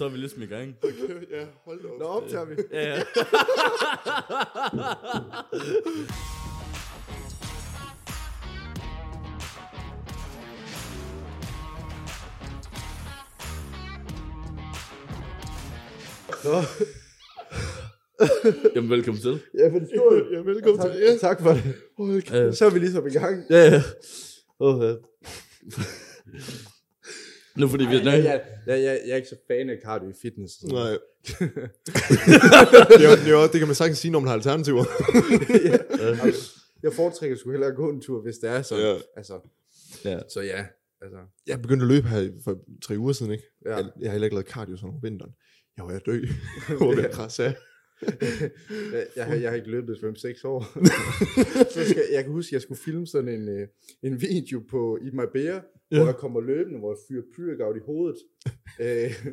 Så er vi ligesom i gang. ja, hold da op. Nå, optager vi. Ja, ja. Nå, Jamen, velkommen til. ja, men skål. Ja, velkommen tak, til. Ja. tak for det. Hold kæft. Så er vi ligesom i gang. Ja, ja. Oh, ja. Nu fordi vi er Jeg, nødt. jeg, jeg, jeg, jeg er ikke så fan af cardio i fitness. Nej. det, er, det, er, det kan man sagtens sige, når man har alternativer. ja. Jeg foretrækker sgu hellere at gå en tur, hvis det er sådan. Ja. Altså, Ja. så ja, altså. Jeg begyndte at løbe her for tre uger siden, ikke? Ja. Jeg, jeg har heller ikke lavet cardio sådan om vinteren. Jeg var ved at dø. Jeg var ved at krasse af. Jeg, jeg, har, jeg har ikke løbet 5-6 år. så skal, jeg kan huske, at jeg skulle filme sådan en, øh, en video på i Marbella, ja. hvor jeg kommer løbende, hvor jeg fyrer pre i hovedet. øh,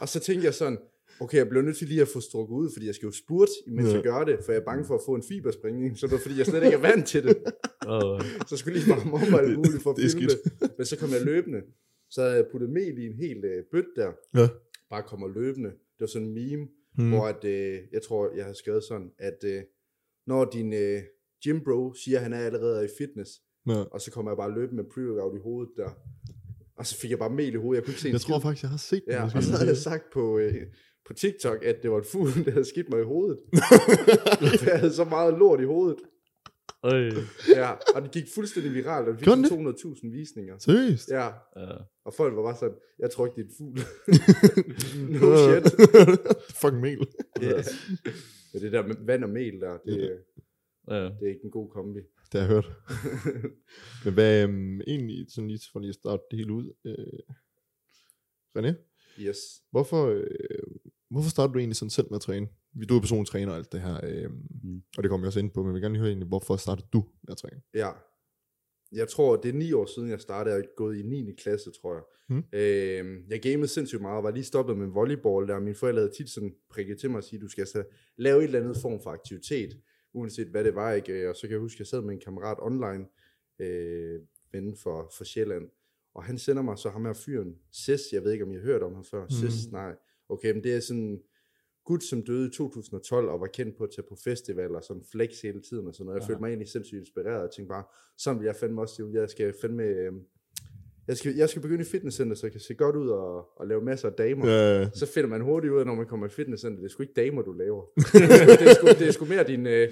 og så tænkte jeg sådan, okay, jeg bliver nødt til lige at få strukket ud, fordi jeg skal jo spurte, mens Ja. jeg gør det, for jeg er bange for at få en fiberspringning, så det fordi, jeg slet ikke er vant til det. Oh, Så skulle lige varme og alt muligt for at Det filme det. Men så kom jeg løbende. Så havde jeg puttet mel i en hel øh, bøtte der. Ja. Bare kommer løbende. Det var sådan en meme. Mm. hvor at, øh, jeg tror, jeg har skrevet sådan, at øh, når din øh, gym bro siger, at han er allerede i fitness, Ja. og så kommer jeg bare løbende med pre-workout i hovedet der. Og så fik jeg bare mel i hovedet. Jeg kunne ikke se Jeg tror skid. faktisk, jeg har set den. Ja, og så havde jeg sagt på, øh, på TikTok, at det var en fugl, der havde skidt mig i hovedet. Jeg havde så meget lort i hovedet. Øj. Ja, og det gik fuldstændig viralt, og det fik Gjorde sådan det? 200.000 visninger. Seriøst? Ja, Ja. og folk var bare sådan, jeg tror ikke, det er en fugl. no shit. Fucking mel. Ja. Men det der med vand og mel der, det, Ja. Det er ikke en god kombi. Det har jeg hørt. Men hvad øhm, egentlig, sådan lige for lige at starte det hele ud. Øh, René, Yes. hvorfor, øh, hvorfor startede du egentlig sådan selv med at træne? Vi du er personlig træner og alt det her, øh, Mm. og det kommer vi også ind på, men jeg vil gerne høre egentlig, hvorfor startede du med at træne? Ja. Jeg tror, det er ni år siden, jeg startede. Jeg er gået i 9. klasse, tror jeg. Mm. Øh, jeg gamede sindssygt meget, og var lige stoppet med volleyball der. Mine forældre havde tit sådan prikket til mig og sige, du skal så lave et eller andet form for aktivitet, uanset hvad det var, ikke? Og så kan jeg huske, at jeg sad med en kammerat online, øh, ven for, for Sjælland, og han sender mig så ham her fyren, Sis, jeg ved ikke, om I har hørt om ham før. Mm. Sis, nej. Okay, men det er sådan gut, som døde i 2012, og var kendt på at tage på festivaler, sådan flex hele tiden og sådan noget. Jeg Ja. følte mig egentlig sindssygt inspireret, og tænkte bare, sådan vil jeg fandme også, vil jeg skal fandme, øh, jeg skal, jeg skal begynde i fitnesscenter, så jeg kan se godt ud og, og lave masser af damer. Ja, Så finder man hurtigt ud af, når man kommer i fitnesscenter, det er sgu ikke damer, du laver. det, er sgu, det, er sgu, det er sgu mere din, øh,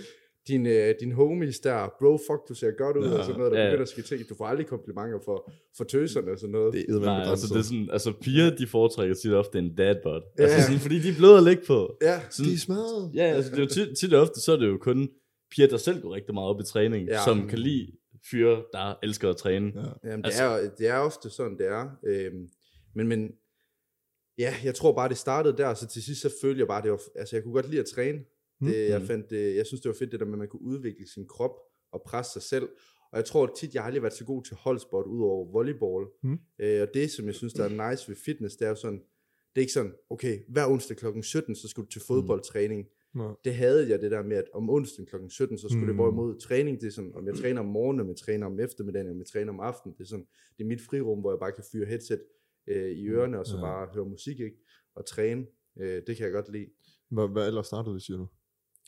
din, øh, din homies der, bro, fuck, du ser godt ud, Ja. og sådan noget, der Ja. begynder at ske ting. Du får aldrig komplimenter for, for tøserne og sådan noget. det er Nej, altså det er sådan, altså piger, de foretrækker tit ofte en dadbot. Ja. Altså sådan, fordi de er bløde at ligge på. ja, Sådan, Det er smadret. ja, altså det er jo tit, tit og ofte, så er det jo kun piger, der selv går rigtig meget op i træning, Ja. som kan lide fyre, der elsker at træne. Ja. Jamen, det, Altså- er, jo- det er ofte sådan, det er. Øhm, men, men ja, jeg tror bare, det startede der, så til sidst så følte jeg bare, det var, altså jeg kunne godt lide at træne. Det, jeg, Mhm. fandt det, jeg synes, det var fedt det der med, at man kunne udvikle sin krop og presse sig selv. Og jeg tror tit, jeg har aldrig været så god til holdsport, ud over volleyball. Mhm. Øh, og det, som jeg synes, der er nice ved fitness, det er jo sådan, det er ikke sådan, okay, hver onsdag klokken 17, så skal du til fodboldtræning. Nå. Det havde jeg det der med, at om onsdagen klokken 17, så skulle mm. det Mm. hvorimod træning, det er sådan, om jeg træner om morgenen, om jeg træner om eftermiddagen, om jeg træner om aftenen, det er sådan, det er mit frirum, hvor jeg bare kan fyre headset øh, i ørerne, og så Ja. bare høre musik, ikke? Og træne. Øh, det kan jeg godt lide. Hvad, hvad ellers startede du, siger du?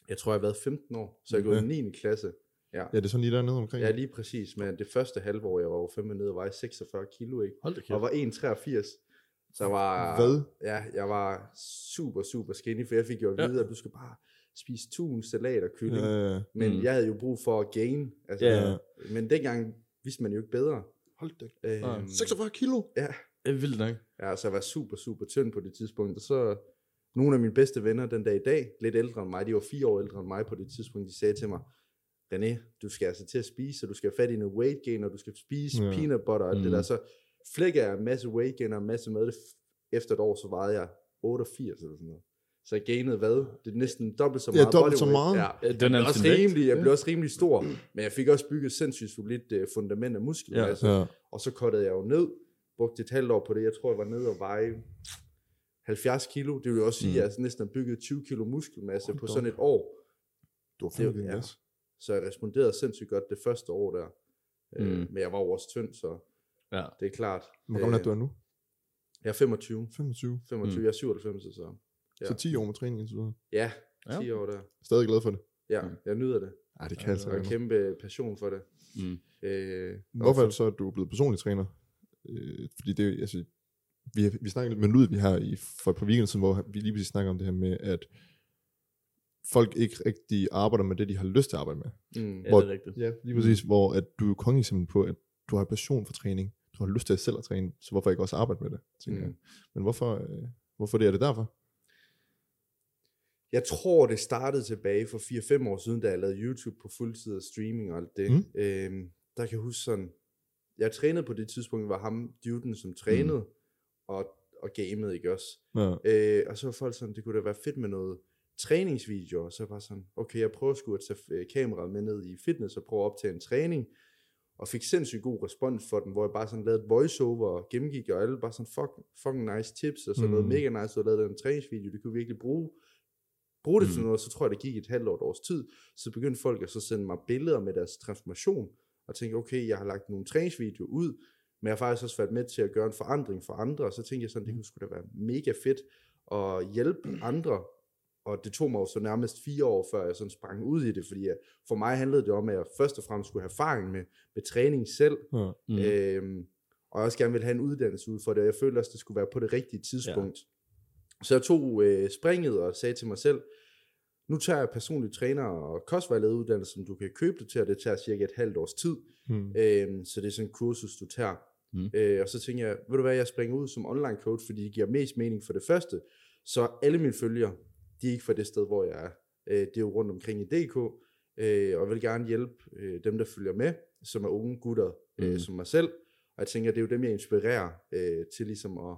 Jeg tror, jeg har været 15 år, så jeg er gået i 9. klasse. Ja, det er sådan lige dernede omkring. Ja, lige præcis, men det første halvår, jeg var jo fandme nede og veje 46 kilo, ikke? Hold da kæft. Og var 1,83. Så jeg var... Hvad? Ja, jeg var super, super skinny, for jeg fik jo at Ja. vide, at du skal bare spise tun, salat og kylling. Ja, ja. Men Mm. mm. jeg havde jo brug for at gain. Altså, Ja, ja. Men dengang vidste man jo ikke bedre. Hold da. Øhm, 46 kilo? ja, Det er vildt nok. ja, så jeg var super, super tynd på det tidspunkt. Og så nogle af mine bedste venner den dag i dag, lidt ældre end mig, de var fire år ældre end mig på det tidspunkt, de sagde til mig, René, du skal altså til at spise, og du skal have fat i noget weight gain, og du skal spise Ja. ja. peanut butter og alt mm. det Mm. der. Så flækker jeg en masse weight gain og en masse mad. Efter et år, så vejede jeg 88 eller sådan noget. Så jeg gainede hvad? Det er næsten dobbelt så Det er meget. dobbelt så meget. Ja, Ja, Den jeg er blev også rimelig, jeg Ja. blev også rimelig stor, men jeg fik også bygget sindssygt solidt uh, fundament af muskelmasse, Ja. og så kottede jeg jo ned, brugte et halvt år på det, jeg tror jeg var nede og veje 70 kilo, det vil jo også sige, Mm. at jeg altså næsten har bygget 20 kilo muskelmasse Hold på da sådan et år, Du har Det- fandme din ja. så jeg responderede sindssygt godt det første år der, mm. Mm. øh, men jeg var jo også tynd, så Ja. det er klart. Hvor gammel er Øh, du er nu? Jeg er 25. 25. 25, mm. jeg er 97, så. Ja. Ja. Så 10 år med træning indtil videre. Ja, Ja. 10 år der. Stadig glad for det. Ja, Mm. jeg nyder det. Ej, det kan Ja, altså Jeg har være. kæmpe passion for det. Mm. Øh, Hvorfor er det så, at du er blevet personlig træner? Øh, fordi det altså, vi, vi snakkede lidt med Lud, vi har i, for et par weekender siden, hvor vi lige præcis snakker om det her med, at folk ikke rigtig arbejder med det, de har lyst til at arbejde med. mm, Ja, Hvor- det er rigtigt. Ja, lige præcis, mm. hvor at du er jo kongeksempel på, at du har passion for træning. Du har lyst til at selv at træne, så hvorfor ikke også arbejde med det? Mm. jeg. Men hvorfor, øh, hvorfor det er det derfor? Jeg tror, det startede tilbage for 4-5 år siden, da jeg lavede YouTube på fuldtid og streaming og alt det. Mm. Mm. Øhm, der kan jeg huske sådan, jeg trænede på det tidspunkt, var ham, duden, som trænede mm. Og, og gamede, ikke også? Ja. Øh, og så var folk sådan, det kunne da være fedt med noget træningsvideoer. Og så var sådan, okay, jeg prøver sgu at tage øh, kameraet med ned i fitness og prøve at optage en træning. Og fik sindssygt god respons for den, hvor jeg bare sådan lavede et voiceover og gennemgik, og alle bare sådan, fuck, fucking nice tips, og så Mm. noget mega nice, og lavede den træningsvideo, det kunne vi virkelig bruge. Bruge det mm. til noget, så tror jeg, det gik et halvt år, et års tid, så begyndte folk at så sende mig billeder med deres transformation, og tænkte, okay, jeg har lagt nogle træningsvideoer ud, men jeg har faktisk også været med til at gøre en forandring for andre, og så tænkte jeg sådan, det kunne sgu da være mega fedt at hjælpe andre, og det tog mig jo så nærmest fire år, før jeg sådan sprang ud i det, fordi jeg, for mig handlede det om, at jeg først og fremmest skulle have erfaring med, med træning selv, Ja. Mm. mm. øhm, og jeg også gerne ville have en uddannelse ud for det, og jeg følte også, det skulle være på det rigtige tidspunkt. Ja. Så jeg tog øh, springet og sagde til mig selv, nu tager jeg personlig træner og kostvejlederuddannelse, som du kan købe det til, og det tager cirka et halvt års tid. Mm. Øhm, så det er sådan en kursus, du tager. Mm. Øh, og så tænker jeg, ved du hvad, jeg springer ud som online coach, fordi det giver mest mening for det første. Så alle mine følgere, de er ikke fra det sted, hvor jeg er. Øh, det er jo rundt omkring i DK, øh, og vil gerne hjælpe øh, dem, der følger med, som er unge gutter, øh, Mm. som mig selv. Og jeg tænker, det er jo dem, jeg inspirerer øh, til ligesom at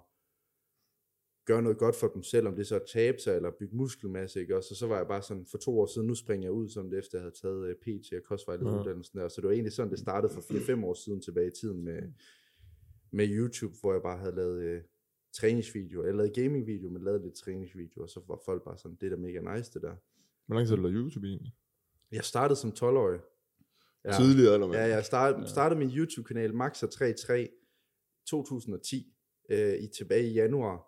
gøre noget godt for dem selv, om det så er at tabe sig eller bygge muskelmasse, ikke? Og så, så var jeg bare sådan, for to år siden, nu springer jeg ud, som det efter jeg havde taget øh, PT og kostvejlederuddannelsen der. Så det var egentlig sådan, det startede for 4-5 år siden tilbage i tiden med, med YouTube, hvor jeg bare havde lavet øh, træningsvideo, eller lavet gamingvideo, men lavet lidt træningsvideo, og så var folk bare sådan, det er da mega nice det der. Hvor lang tid har du lavet YouTube egentlig? Jeg startede som 12-årig. Ja. Tidligere, eller hvad? Ja, jeg startede, startede min YouTube-kanal Maxa33 2010, øh, i tilbage i januar,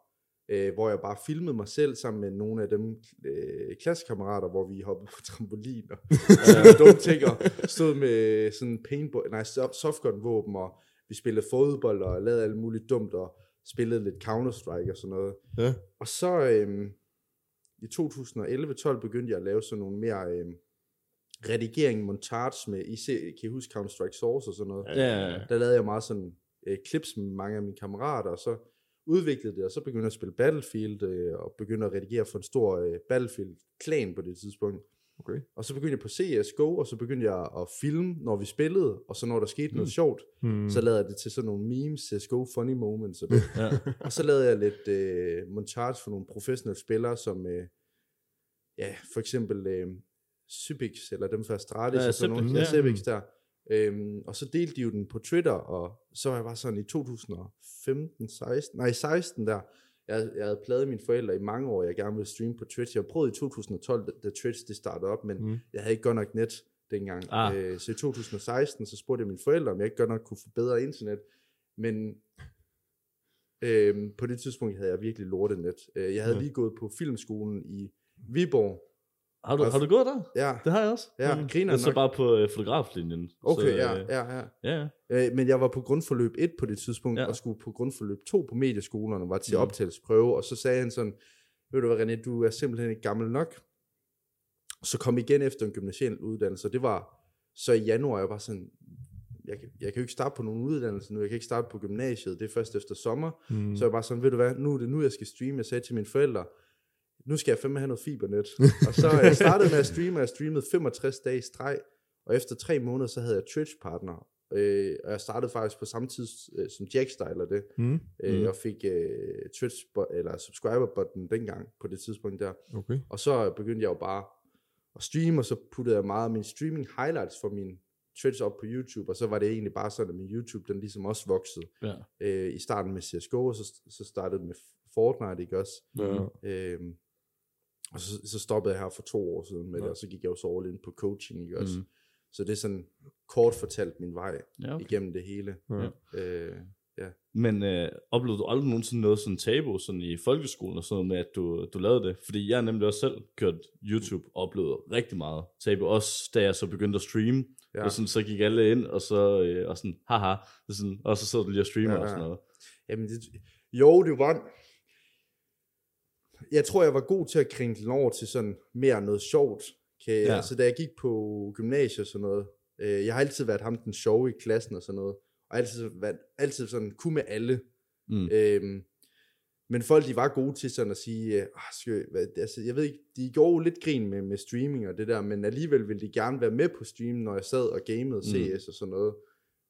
øh, hvor jeg bare filmede mig selv sammen med nogle af dem øh, klassekammerater, hvor vi hoppede på trampolin og øh, dumme ting, og stod med sådan paintball, nej, so- softgun-våben, og vi spillede fodbold og lavede alt muligt dumt, og spillede lidt Counter-Strike og sådan noget. Ja. Og så øhm, i 2011-12 begyndte jeg at lave sådan nogle mere øhm, redigering, montage med, I se, kan I huske Counter-Strike Source og sådan noget? Ja. Der lavede jeg meget sådan øh, clips med mange af mine kammerater, og så udviklede det, og så begyndte jeg at spille Battlefield, øh, og begyndte at redigere for en stor øh, Battlefield-klan på det tidspunkt. Okay. Og så begyndte jeg på CSGO, og så begyndte jeg at filme, når vi spillede, og så når der skete noget sjovt, Hmm. så lavede jeg det til sådan nogle memes, CSGO funny moments, og, det. ja. og så lavede jeg lidt øh, montage for nogle professionelle spillere, som øh, ja, for eksempel øh, Sypix, eller dem fra Astralis, Ja, og sådan Sypix, nogle, ja. Sypix der. Øhm, og så delte de jo den på Twitter, og så var jeg bare sådan i 2015, 16, nej 16 der, jeg, jeg havde pladet mine forældre i mange år, jeg gerne ville streame på Twitch. Jeg prøvede i 2012, da, da Twitch det startede op, men Mm. jeg havde ikke godt nok net dengang. Ah. Øh, så i 2016, så spurgte jeg mine forældre, om jeg ikke godt nok kunne få bedre internet. Men øh, på det tidspunkt havde jeg virkelig lortenet. Øh, jeg havde Ja. lige gået på filmskolen i Viborg. Har, du, har du gået der? Ja, Det har jeg også. Ja, Mm. griner Jeg er så nok. bare på øh, fotograflinjen. okay, så, ja, øh, ja, ja. ja, ja. Øh, men jeg var på grundforløb 1 på det tidspunkt, Ja. ja. og skulle på grundforløb 2 på medieskolerne, var til Mm. optagelsesprøve, og så sagde han sådan, ved du hvad René, du er simpelthen ikke gammel nok. Så kom igen efter en gymnasial uddannelse, og det var så i januar, jeg var sådan, jeg, kan- jeg kan jo ikke starte på nogen uddannelse nu, jeg kan ikke starte på gymnasiet, det er først efter sommer, Hmm. så jeg var sådan, ved du hvad, nu er det nu, jeg skal streame. Jeg sagde til mine forældre, nu skal jeg fandme have noget fibernet. og så jeg startede med at streame, og jeg streamede 65 dage i streg, og efter tre måneder, så havde jeg Twitch-partner. Øh, og jeg startede faktisk på samme tid øh, som Jackstyle og det, Hmm. øh, Mhm. og fik øh, Twitch, eller subscriber-button dengang på det tidspunkt der. Okay. Og så begyndte jeg jo bare at streame, og så puttede jeg meget af mine streaming highlights for min Twitch op på YouTube, og så var det egentlig bare sådan, at min YouTube, den ligesom også voksede. ja. Øh, I starten med CSGO, og så, så startede med Fortnite, ikke også? Ja. Øhm, og så, så stoppede jeg her for to år siden med Ja. det, og så gik jeg jo så all in på coaching, ikke også? Mm. Så det er sådan kort fortalt min vej ja okay. igennem det hele. Ja. Øh, Ja. Men øh, oplevede du aldrig nogensinde noget sådan tabu sådan i folkeskolen og sådan noget med, at du, du lavede det? Fordi jeg har nemlig også selv kørt YouTube og oplevet rigtig meget tabu. Også da jeg så begyndte at streame. Ja. Og sådan, så gik alle ind, og så øh, og sådan, haha, er sådan, og så sidder du lige og streamer ja, ja. og sådan noget. Jamen, det, jo, det var... Jeg tror, jeg var god til at kringle den over til sådan mere noget sjovt. Kan, ja. Altså, da jeg gik på gymnasiet og sådan noget, øh, jeg har altid været ham den sjove i klassen og sådan noget, og altid været, altid sådan, kunne med alle. Mm. Øhm, men folk, de var gode til sådan at sige, øh, "Ah, hvad, altså, jeg ved ikke, de gjorde jo lidt grin med, med streaming og det der, men alligevel ville de gerne være med på streamen, når jeg sad og gamede Mm. CS og sådan noget.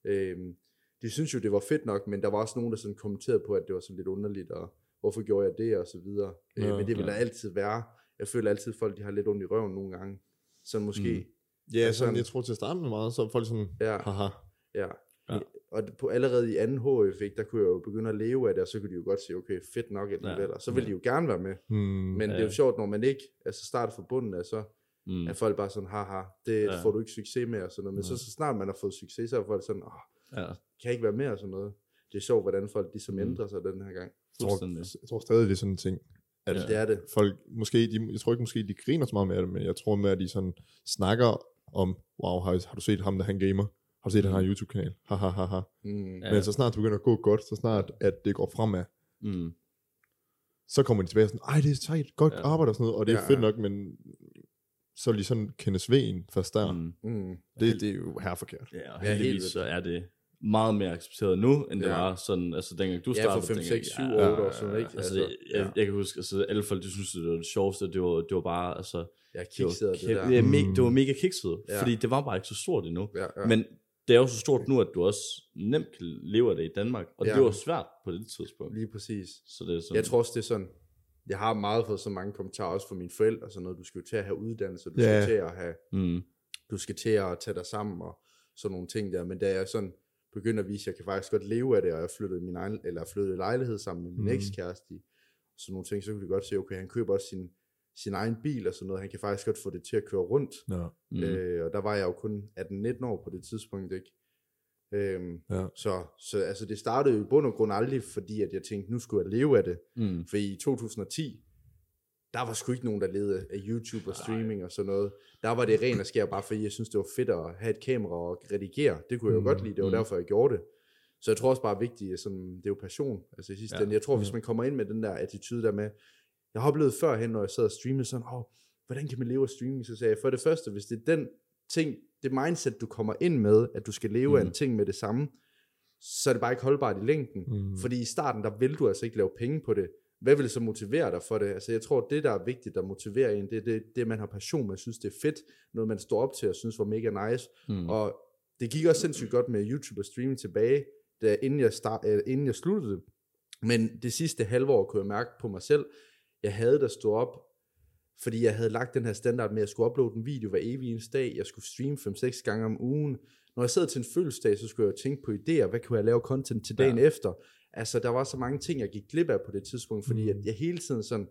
Øhm, de synes jo, det var fedt nok, men der var også nogen, der sådan kommenterede på, at det var sådan lidt underligt, og hvorfor gjorde jeg det, og så videre. Ja, Ja, øh, men det vil ja. der altid være. Jeg føler altid, at folk de har lidt ondt i røven nogle gange. Så måske, Mm. Ja, Altså, sådan, jeg tror til at starte med meget, så folk sådan, ja, haha. ja. Ja. Og på allerede i anden HF, ikke, der kunne jeg jo begynde at leve af det, og så kunne de jo godt sige, okay, fedt nok alligevel, Ja. og så ville de jo gerne være med. Hmm, Men ja. det er jo Ja. sjovt, når man ikke altså starter fra bunden af, så Mm. er folk bare sådan, haha, det ja. Ja. får du ikke succes med, og sådan noget. Men Nej. så, så snart man har fået succes, så er folk sådan, åh, Ja, kan jeg ikke være med, og sådan noget. Det er sjovt, hvordan folk ligesom Mm. ændrer sig den her gang. Jeg, tror, jeg tror stadig, det er sådan en ting, at Ja. Det er det. folk, måske, de, jeg tror ikke måske, de griner så meget med det, men jeg tror med, at de sådan snakker om, wow, har, har du set ham, der han gamer? Har du set, at han har en YouTube-kanal? Ha, ha, ha, ha. Mm. Ja. Men så snart det begynder at gå godt, så snart at det går fremad, Mm. så kommer de tilbage og sådan, ej, det er sejt, godt Ja. arbejde og sådan noget, og det er Ja, fedt ja. nok, men så de sådan kende sveden først der. Mm. Mm. Det, det er jo her forkert. Ja, og Ja, helt heldigvis vildt. så er det meget mere accepteret nu, end det Ja. var sådan, altså dengang du Ja, startede. for 5, dengang- 6, 7, ja, 8 ja, år siden, ikke? Altså, jeg, jeg, jeg kan huske, altså alle folk, de synes, det var det sjoveste, det var, det var bare, altså, det var, kiksede det kæmpe- der. ja, me, Mm. det var mega kikset, Ja. fordi det var bare ikke så stort endnu. Ja, ja. Men det er jo så stort nu, at du også nemt kan leve af det i Danmark, og Ja. det var svært på det tidspunkt. Lige præcis. Så det er sådan, Jeg tror også, det er sådan, jeg har meget fået så mange kommentarer, også fra mine forældre, og sådan noget, du skal jo til at have uddannelse, du Ja. skal til at have, mm, du skal til at tage dig sammen, og sådan nogle ting der, men da jeg sådan begyndte at vise, at jeg kan faktisk godt leve af det, og jeg flyttede min egen, eller flyttede lejlighed sammen med min Mm. ekskæreste, sådan nogle ting, så kunne de godt se, okay, han køber også sin, sin egen bil og sådan noget, han kan faktisk godt få det til at køre rundt, Ja. mm. øh, og der var jeg jo kun 18-19 år på det tidspunkt, ikke? Øhm, Ja. så, så altså det startede jo i bund og grund aldrig, fordi at jeg tænkte, nu skulle jeg leve af det. mm, For i 2010, der var sgu ikke nogen, der levede af YouTube og streaming og sådan noget. Der var det ren og skær, bare fordi jeg synes, det var fedt at have et kamera og redigere. Det kunne jeg jo Mm, godt lide, det var mm. derfor, jeg gjorde det. Så jeg tror også bare vigtigt, at sådan, det er jo passion. Altså i sidste Ja. ende. Jeg tror, hvis Ja. man kommer ind med den der attitude der med, jeg har oplevet førhen, når jeg sad og streamede sådan, åh, hvordan kan man leve af streaming? Så sagde jeg, for det første, hvis det er den ting, det mindset, du kommer ind med, at du skal leve mm. af Mm. en ting med det samme, så er det bare ikke holdbart i længden. Mm. Fordi i starten, der vil du altså ikke lave penge på det. Hvad vil så motivere dig for det? Altså jeg tror, det der er vigtigt at motivere en, det er det, det, man har passion, man synes, det er fedt, noget man står op til og synes var mega nice. mm, Og det gik også sindssygt godt med YouTube og streaming tilbage, da, inden, jeg start, øh, inden jeg sluttede det. Men det sidste halve år kunne jeg mærke på mig selv, jeg havde der stå op, fordi jeg havde lagt den her standard med, at jeg skulle uploade en video hver evig eneste dag, jeg skulle streame 5-6 gange om ugen. Når jeg sad til en fødselsdag, så skulle jeg tænke på idéer, hvad kunne jeg lave content til dagen ja. efter? Altså, der var så mange ting, jeg gik glip af på det tidspunkt, fordi Mm. at jeg hele tiden sådan,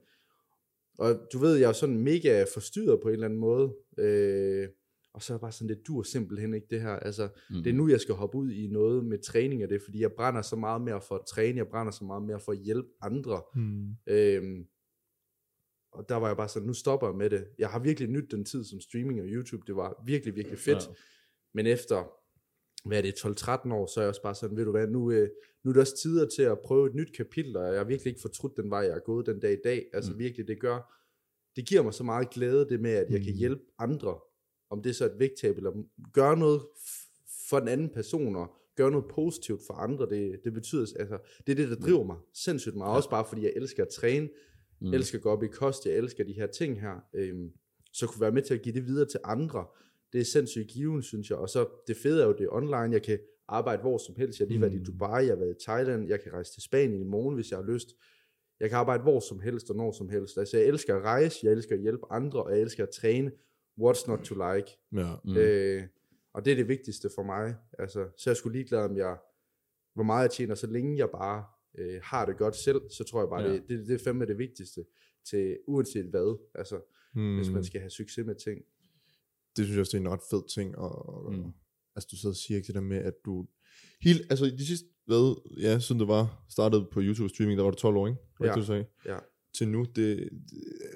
og du ved, jeg er sådan mega forstyrret på en eller anden måde, øh, og så er jeg bare sådan, det dur simpelthen ikke det her, altså, mm, det er nu, jeg skal hoppe ud i noget med træning af det, fordi jeg brænder så meget mere for at træne, jeg brænder så meget mere for at hjælpe andre, Mm. Øhm, og der var jeg bare sådan, nu stopper jeg med det. Jeg har virkelig nyt den tid som streaming og YouTube. Det var virkelig, virkelig fedt. Ja. Men efter, hvad er det, 12-13 år, så er jeg også bare sådan, ved du hvad, nu, øh, nu er det også tider til at prøve et nyt kapitel, og jeg har virkelig ikke fortrudt den vej, jeg er gået den dag i dag. Altså Mm. mm. virkelig, det gør, det giver mig så meget glæde, det med, at jeg kan Mm. hjælpe andre, om det er så et vægttab, eller gøre noget for den anden person, og gøre noget positivt for andre, det, det betyder, altså, det er det, der driver mig sindssygt meget, også bare fordi jeg elsker at træne, mm, mm. elsker at gå op i kost, jeg elsker de her ting her, øhm, så kunne være med til at give det videre til andre, det er sindssygt given, synes jeg, og så det fede er jo, det er online, jeg kan arbejde hvor som helst, jeg har lige været i Mm. Dubai, jeg har været i Thailand, jeg kan rejse til Spanien i morgen, hvis jeg har lyst, jeg kan arbejde hvor som helst og når som helst, altså jeg elsker at rejse, jeg elsker at hjælpe andre, og jeg elsker at træne, what's not to like, Ja. mm, øh, og det er det vigtigste for mig, altså, så jeg skulle ligeglad om jeg, hvor meget jeg tjener, så længe jeg bare øh, har det godt selv, så tror jeg bare, Ja. det, det, det er fandme det vigtigste, til uanset hvad, altså, mm. hvis man skal have succes med ting. Det synes jeg også, det er en ret fed ting. Og, Mm. mm. Altså, du sidder og siger ikke det der med, at du, Helt, altså de sidste, hvad, ja, siden det var startet på YouTube streaming, der var det 12 år, ikke? Det Ja. du sagde? Ja. Til nu, det, det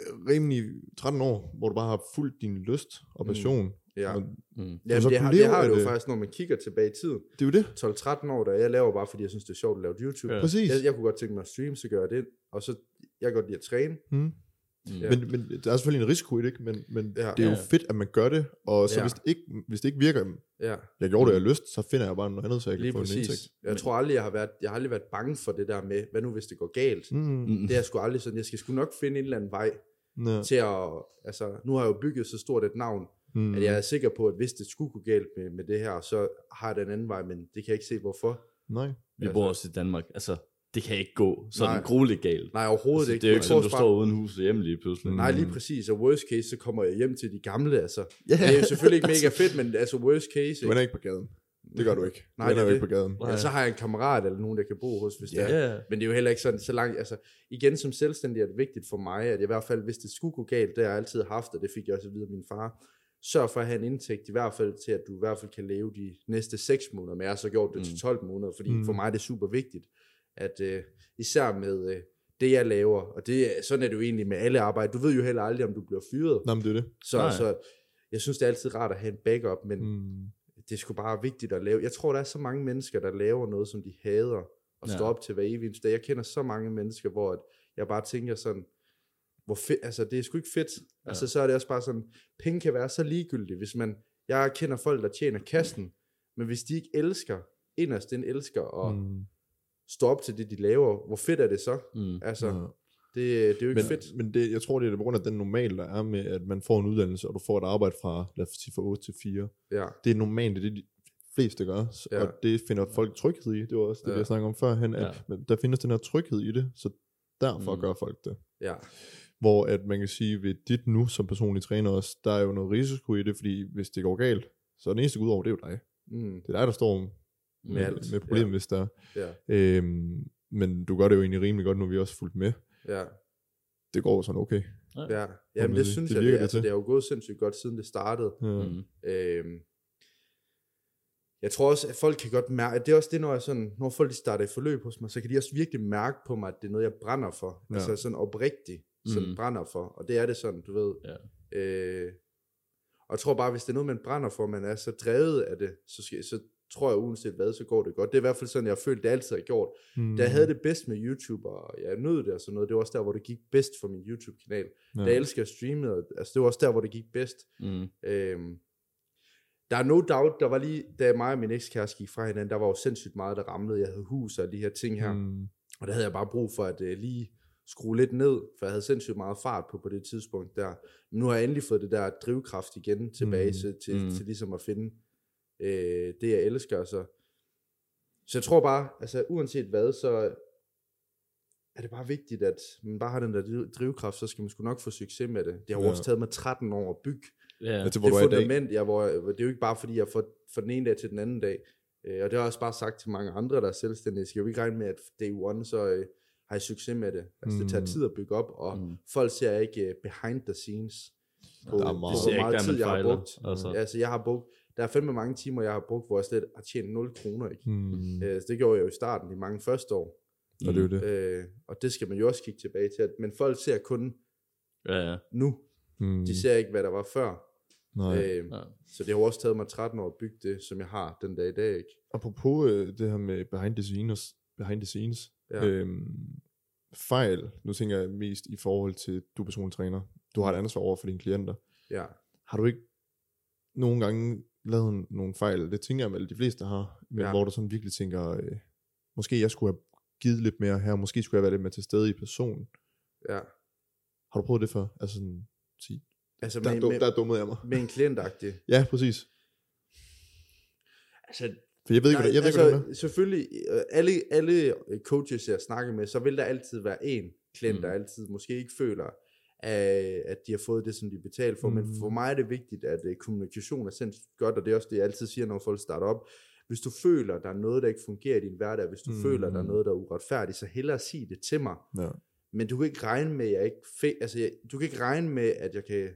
er rimelig 13 år, hvor du bare har fulgt din lyst og passion. Ja. Og Mm. Ja, så det, har, det har jo det. faktisk, når man kigger tilbage i tiden. det er jo det. 12-13 år, der jeg laver bare, fordi jeg synes, det er sjovt at lave YouTube. Ja. Præcis. Jeg, jeg kunne godt tænke mig at streame, så gør jeg det. Og så, jeg kan godt lide at træne. Mm. Mm. Men, men der er selvfølgelig en risiko i det, ikke? Men, men Ja. det er jo Ja. fedt, at man gør det. Og så Ja. hvis, det ikke, hvis det ikke virker, Ja, jeg gjorde det, jeg har lyst, så finder jeg bare noget andet, så jeg kan lige få en indtægt. præcis. Jeg tror aldrig, jeg har, været, jeg har aldrig været bange for det der med, hvad nu hvis det går galt? Mm. Mm. Det er sgu aldrig sådan. Jeg skal sgu nok finde en eller anden vej Ja. til at... Altså, nu har jeg jo bygget så stort et navn, Mm. at jeg er sikker på, at hvis det skulle gå galt med, med det her, så har jeg den anden vej, men det kan jeg ikke se, hvorfor. Nej. Vi Altså- bor også i Danmark. Altså, det kan ikke gå sådan Nej. grueligt galt. Nej, overhovedet Altså, ikke. det er jo ikke sådan, du bare- står uden hus og hjem lige pludselig. Nej, lige præcis. Og worst case, så kommer jeg hjem til de gamle, altså. Ja. Det er jo selvfølgelig ikke mega fedt, men altså worst case, Du ender ikke på gaden. Det gør du ikke. Du Nej, ender det jo er ikke på gaden. Ja, så har jeg en kammerat eller nogen, der kan bo hos, hvis det er. Men det er jo heller ikke sådan så langt, altså igen som selvstændig er det vigtigt for mig, at jeg i hvert fald, hvis det skulle gå galt, det har jeg altid haft, og det fik jeg også at vide af min far, sørg for at have en indtægt i hvert fald til, at du i hvert fald kan leve de næste 6 måneder, men jeg har så gjort det Mm. til 12 måneder, fordi Mm. mm. for mig er det super vigtigt, at øh, især med øh, det jeg laver, og det, er- sådan er det jo egentlig med alle arbejde, du ved jo heller aldrig, om du bliver fyret, Nå, men det er det. så, Nej. så jeg synes det er altid rart at have en backup, men mm. Det er sgu bare vigtigt at lave, jeg tror der er så mange mennesker, der laver noget, som de hader, og Ja. står op til hver evig dag. Jeg kender så mange mennesker, hvor at jeg bare tænker sådan, hvor fedt, altså det er sgu ikke fedt. Ja. Altså så er det også bare sådan, penge kan være så ligegyldige, hvis man, jeg kender folk, der tjener kassen, men hvis de ikke elsker, inderst den elsker at mm. Mm. stå op til det, de laver, hvor fedt er det så? Mm. Altså, Ja. det, det er jo ikke Men, fedt. men det, jeg tror, det er på grund af den normal, der er med, at man får en uddannelse, og du får et arbejde fra, lad os sige, fra 8 til 4. Ja, Det er normalt, det er det, de fleste gør, Ja. og det finder folk tryghed i. Det var også det, Ja. jeg snakkede om førhen, at Ja. der findes den her tryghed i det, så derfor Mm. gør folk det. ja, Hvor at man kan sige, ved dit nu som personlig træner også, der er jo noget risiko i det, fordi hvis det går galt, så er det eneste, der går ud over, det er jo dig. mm, Det er dig, der står med, alt, med problemet, ja. hvis der er. ja, Øhm, men du gør det jo egentlig rimelig godt, nu har vi også fulgt med. ja. Det går sådan okay. Ja, jamen det, det- synes det jeg, det, det altså, det har jo gået sindssygt godt, siden det startede. Ja. Mm. Øhm, jeg tror også, at folk kan godt mærke, at det er også det, når, jeg sådan, når folk de starter i forløb hos mig, så kan de også virkelig mærke på mig, at det er noget, jeg brænder for. Ja. Ja. Altså sådan oprigtigt, sådan Mm. mm. brænder for. Og det er det sådan, du ved. Ja. Øh, og jeg tror bare, hvis det er noget, man brænder for, man er så drevet af det, så, skal, så tror jeg uanset hvad, så går det godt. Det er i hvert fald sådan, jeg har følt, det altid har gjort. Mm. Da jeg havde det bedst med YouTube, og jeg nød det og sådan noget, det var også der, hvor det gik bedst for min YouTube-kanal. ja. Da jeg elsker at streame, altså det var også der, hvor det gik bedst. Mm. Øhm, der er no doubt, der var lige, da mig og min ekskæreste gik fra hinanden, der var jo sindssygt meget, der ramlede. Jeg havde hus og de her ting her. Mm. Mm. Og der havde jeg bare brug for at uh, lige skrue lidt ned, for jeg havde sindssygt meget fart på på det tidspunkt der. Men nu har jeg endelig fået det der drivkraft igen tilbage Mm. mm. til, til, Mm. mm. til ligesom at finde øh, det, jeg elsker. Så. så jeg tror bare, altså uanset hvad, så er det bare vigtigt, at man bare har den der driv- drivkraft, så skal man sgu nok få succes med det. Det har jo Ja. også taget mig 13 år at bygge Ja. Det er dag. fundament, jeg, hvor, det er jo ikke bare fordi, jeg får fra den ene dag til den anden dag. Øh, og det har jeg også bare sagt til mange andre, der er selvstændige. Jeg skal jo ikke regne med, at day one, så øh, har jeg succes med det. Altså, det tager Mm. tid at bygge op, og Mm. mm. folk ser ikke uh, behind the scenes på, Der er meget- Det ser ikke, meget der tid, man jeg har brugt. Altså. Ja, altså, jeg har brugt, der er fandme mange timer, jeg har brugt, hvor jeg slet har tjent 0 kroner. Ikke? Mm. Øh, så det gjorde jeg jo i starten, de mange første år. Og det er det. Øh, og det skal man jo også kigge tilbage til. At, men folk ser kun Ja, ja. nu. Mm. De ser ikke, hvad der var før. Nej. Øh, ja. så det har jo også taget mig 13 år at bygge det, som jeg har den dag i dag. Ikke? Apropos øh, det her med behind the scenes, behind the scenes Ja. øhm, fejl, nu tænker jeg mest i forhold til, du er personlig træner, du har et ansvar over for dine klienter. Ja. Har du ikke nogle gange lavet nogle fejl, det tænker jeg vel, de fleste har, men Ja. hvor du sådan virkelig tænker, øh, måske jeg skulle have givet lidt mere her, måske skulle jeg være lidt mere til stede i personen. ja. Har du prøvet det før? Altså sådan, sige, Altså der, med, dum, med, der dummede jeg mig. med en klientagtig. Ja, præcis. Altså, For jeg ved ikke, nej, hvad jeg ved, altså hvad det er. selvfølgelig, øh, alle, alle coaches, jeg snakker med, så vil der altid være en klient, Mm. der altid måske ikke føler, at, at de har fået det, som de betaler for. Mm. Men for mig er det vigtigt, at øh, kommunikation er sindssygt godt, og det er også det, jeg altid siger, når folk starter op. Hvis du føler, der er noget, der ikke fungerer i din hverdag, hvis du mm. Føler, der er noget, der er uretfærdigt, så hellere sig det til mig. Ja. Men du kan ikke regne med, at jeg ikke fe- altså, jeg, du kan ikke regne med, at jeg kan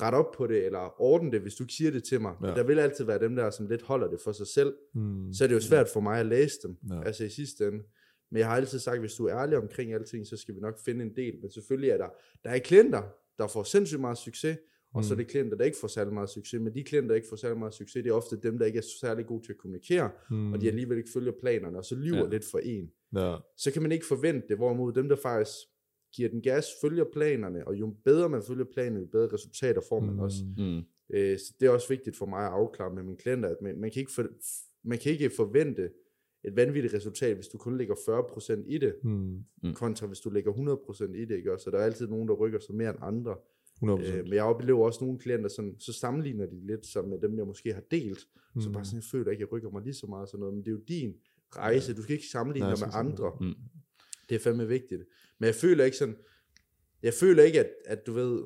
rette op på det, eller ordne det, hvis du ikke siger det til mig. Ja. Der vil altid være dem der, som lidt holder det for sig selv. Mm. Så er det jo svært for mig at læse dem, ja. altså i sidste ende. Men jeg har altid sagt, hvis du er ærlig omkring alting, så skal vi nok finde en del. Men selvfølgelig er der, der er klienter, der får sindssygt meget succes, og så er Mm. det klienter, der ikke får særlig meget succes. Men de klienter, der ikke får særlig meget succes, det er ofte dem, der ikke er særlig gode til at kommunikere, Mm. og de alligevel ikke følger planerne, og så lyver ja. lidt for en. Ja. Så kan man ikke forvente det, hvorimod dem, der faktisk giver den gas, følger planerne, og jo bedre man følger planerne, jo bedre resultater får man Mm. også. Mm. Øh, så det er også vigtigt for mig at afklare med mine klienter, at man, man, kan ikke for, man kan ikke forvente et vanvittigt resultat, hvis du kun lægger 40% i det, Mm. Mm. kontra hvis du lægger 100% i det, ikke? også? Så der er altid nogen, der rykker sig mere end andre. 100%. Øh, men jeg oplever også nogle klienter, sådan, så sammenligner de lidt sig med dem, jeg måske har delt. Mm. Så Mm. bare sådan, jeg føler ikke, jeg rykker mig lige så meget sådan noget. Men det er jo din rejse. Du skal ikke sammenligne Nej, dig med andre. Mm. Det er fandme vigtigt. Men jeg føler ikke sådan, jeg føler ikke, at, at du ved,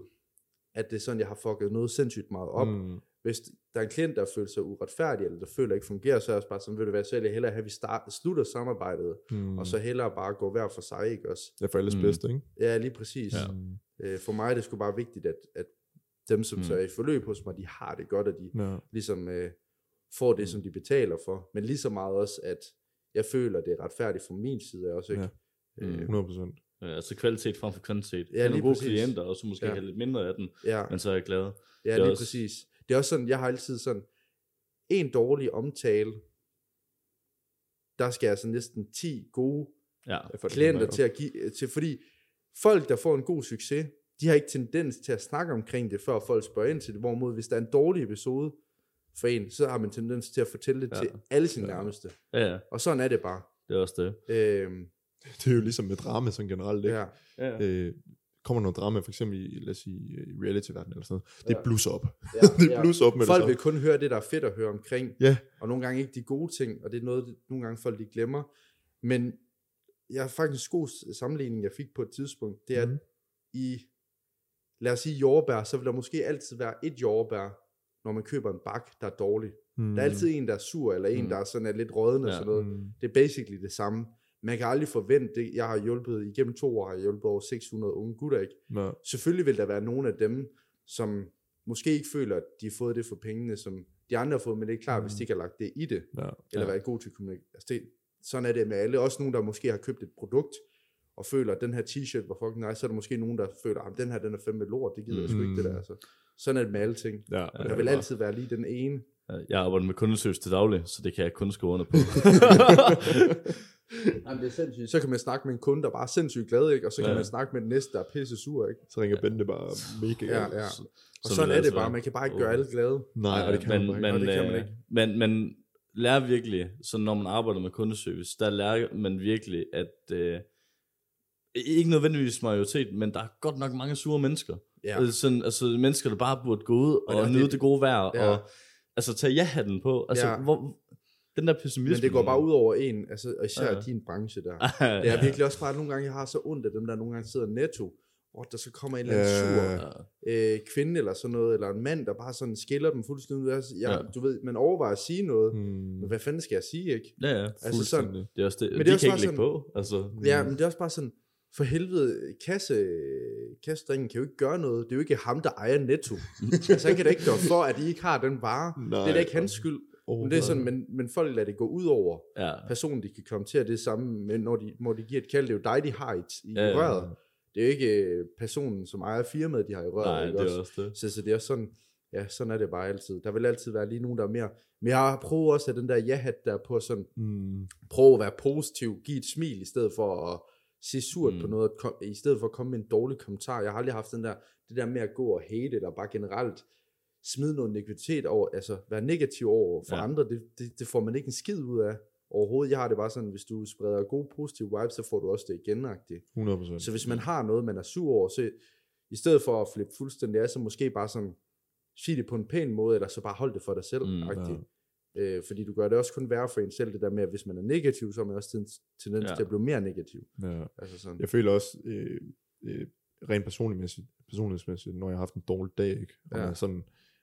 at det er sådan, jeg har fucket noget sindssygt meget op. Mm. Mm. Hvis der er en klient, der føler sig uretfærdig, eller der føler ikke fungerer, så er jeg også bare sådan, vil det være, jeg hellere have, at vi start, slutter samarbejdet, Mm. mm. og så hellere bare gå hver for sig, ikke også? Det er for alles Mm. bedste, ikke? Ja, lige præcis. Ja. Mm. Øh, for mig er det sgu bare vigtigt, at, at dem, som Mm. mm. så er i forløb hos mig, de har det godt, og de Ja. ligesom øh, får det, som de betaler for. Men lige så meget også, at jeg føler, det er retfærdigt fra min side også, ikke? Ja. Øh, 100%. Ja, altså kvalitet frem for kvantitet. Ja, Ja, nogle lige gode præcis. klienter, og så måske Ja. have lidt mindre af den, ja. men så er jeg glad. Ja, er lige også- præcis. Det er også sådan, jeg har altid sådan, en dårlig omtale, der skal jeg altså næsten 10 gode Ja, det klienter til at give, til, fordi folk, der får en god succes, de har ikke tendens til at snakke omkring det, før folk spørger ind til det, hvorimod hvis der er en dårlig episode for en, så har man tendens til at fortælle det Ja. til alle sine Ja. ja. nærmeste. ja, ja, Og sådan er det bare. det er også det. Øhm, Det er jo ligesom med drama sådan generelt, ikke? ja. Ja, Øh, kommer noget drama, for eksempel i, lad os sige, i reality-verdenen eller sådan noget, det Ja. blusser op. Ja, det blusser op med Folk det vil samme. kun høre det, der er fedt at høre omkring, Ja. og nogle gange ikke de gode ting, og det er noget, nogle gange folk de glemmer. Men jeg har faktisk en god sammenligning, jeg fik på et tidspunkt, det er, Mhm. at i, lad os sige jordbær, så vil der måske altid være et jordbær, når man køber en bak, der er dårlig. Mm. Der er altid en, der er sur, eller en, Mm. der er sådan er lidt rådende og Ja. sådan noget. Mm. Det er basically det samme. Man kan aldrig forvente det. Jeg har hjulpet, igennem to år har jeg hjulpet over 600 unge gutter, ikke? Ja. Selvfølgelig vil der være nogle af dem, som måske ikke føler, at de har fået det for pengene, som de andre har fået, men det er klart, Mm. hvis de ikke har lagt det i det, Ja. eller været god til at kommunikere. Altså det, sådan er det med alle. Også nogen, der måske har købt et produkt, og føler, at den her t-shirt var fucking nice, så er der måske nogen, der føler, at den her, den er fandme lort, det gider jeg sgu ikke det der. Altså. Sådan er det med alle ting. Ja, Ja, Der vil altid være lige den ene. Jeg arbejder med kundeservice til daglig, så det kan jeg kun skrive under på. Jamen, det er sindssygt. Så kan man snakke med en kunde, der bare er sindssygt glad, ikke? og så kan Ja. man snakke med den næste, der er pisse sur. Ikke? Så ringer Bente bare mega Ja, ja. Så- Og så sådan vil er det altid bare. Man kan bare ikke gøre alle glade. Nej, og det kan men, man det kan man øh, ikke. Men, men lærer virkelig, så når man arbejder med kundeservice, der lærer man virkelig, at øh, ikke nødvendigvis majoritet, men der er godt nok mange sure mennesker. Ja. Altså, sådan, altså mennesker, der bare burde gå ud og, det og nyde det- det gode vejr, Ja. og altså tage ja-hatten på. Altså, Ja. hvor, den der pessimisme. Men det går bare ud over en, altså, og især Ja. din branche der. ja, Det er virkelig også bare, at nogle gange, jeg har så ondt af dem, der nogle gange sidder netto, hvor der så kommer en eller anden Ja. sur øh, kvinde eller sådan noget, eller en mand, der bare sådan skiller dem fuldstændig ud. Altså, jeg, Ja. Du ved, man overvejer at sige noget, Mm. men hvad fanden skal jeg sige, ikke? Ja, ja. Altså sådan. Det er også det. Men det er de også kan bare ikke lægge sådan- på. Altså, Ja, men det er også bare sådan, for helvede, kasse, kassedringen kan jo ikke gøre noget. Det er jo ikke ham, der ejer Netto. altså, han kan da ikke gøre for, at I ikke har den vare. Nej. Det er da ikke hans skyld. Oh, Men det er sådan, men, men folk lader det gå ud over ja. personen, de kan komme til, at det samme, men når de, når de giver et kald, det er jo dig, de har i, i Ja, ja, ja. røret. Det er jo ikke øh, personen, som ejer firmaet, de har i røret. Nej, ikke det også? er også det. Så, så det er også sådan, ja, sådan er det bare altid. Der vil altid være lige nogen, der er mere. Men jeg har prøvet også at den der ja-hat der på sådan, Mm. prøve at være positiv, give et smil i stedet for at se surt mm. på noget, kom, i stedet for at komme med en dårlig kommentar. Jeg har aldrig haft den der, det der med at gå og hate, eller bare generelt smide noget negativitet over, altså være negativ over for ja. Andre, det, det, det får man ikke en skid ud af overhovedet. Jeg har det bare sådan, hvis du spreder gode positive vibes, så får du også det igen -agtigt. 100%. Så hvis man har noget, man er sur over, så i stedet for at flippe fuldstændig af, så måske bare sådan, sige det på en pæn måde, eller så bare hold det for dig selv. Mm, ja. Øh, fordi du gør det også kun værre for en selv, det der med, at hvis man er negativ, så har man også tendens, tendens Ja. til at blive mere negativ. Ja. Altså sådan. Jeg føler også, øh, øh, rent personligmæssigt, personlighedsmæssigt, når jeg har haft en dårlig dag, ikke? og Ja. ja. man er sådan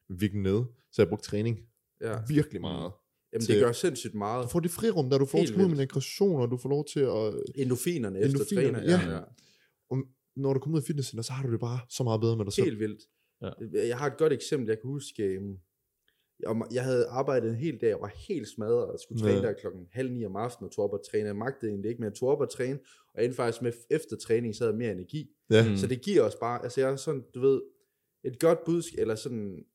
virkelig nede, så jeg brugt træning Ja. virkelig meget. Jamen, til- det gør sindssygt meget. Du får det frirum, der du får Helt til aggressioner, du får lov til at... Endofinerne efter træner. ja. Og når du kommer ud af fitnesscenter, så har du det bare så meget bedre med dig selv. Helt vildt. Ja. Jeg har et godt eksempel, jeg kan huske, øh, jeg, jeg havde arbejdet en hel dag, og var helt smadret, og skulle træne Ja. der klokken halv ni om aftenen, og tog op og træne. Jeg magtede egentlig ikke, men jeg tog op og træne, og endte faktisk med, efter træning, så havde jeg mere energi. Ja, Mm. Så det giver os bare, altså jeg er sådan, du ved, et godt budskab, eller sådan,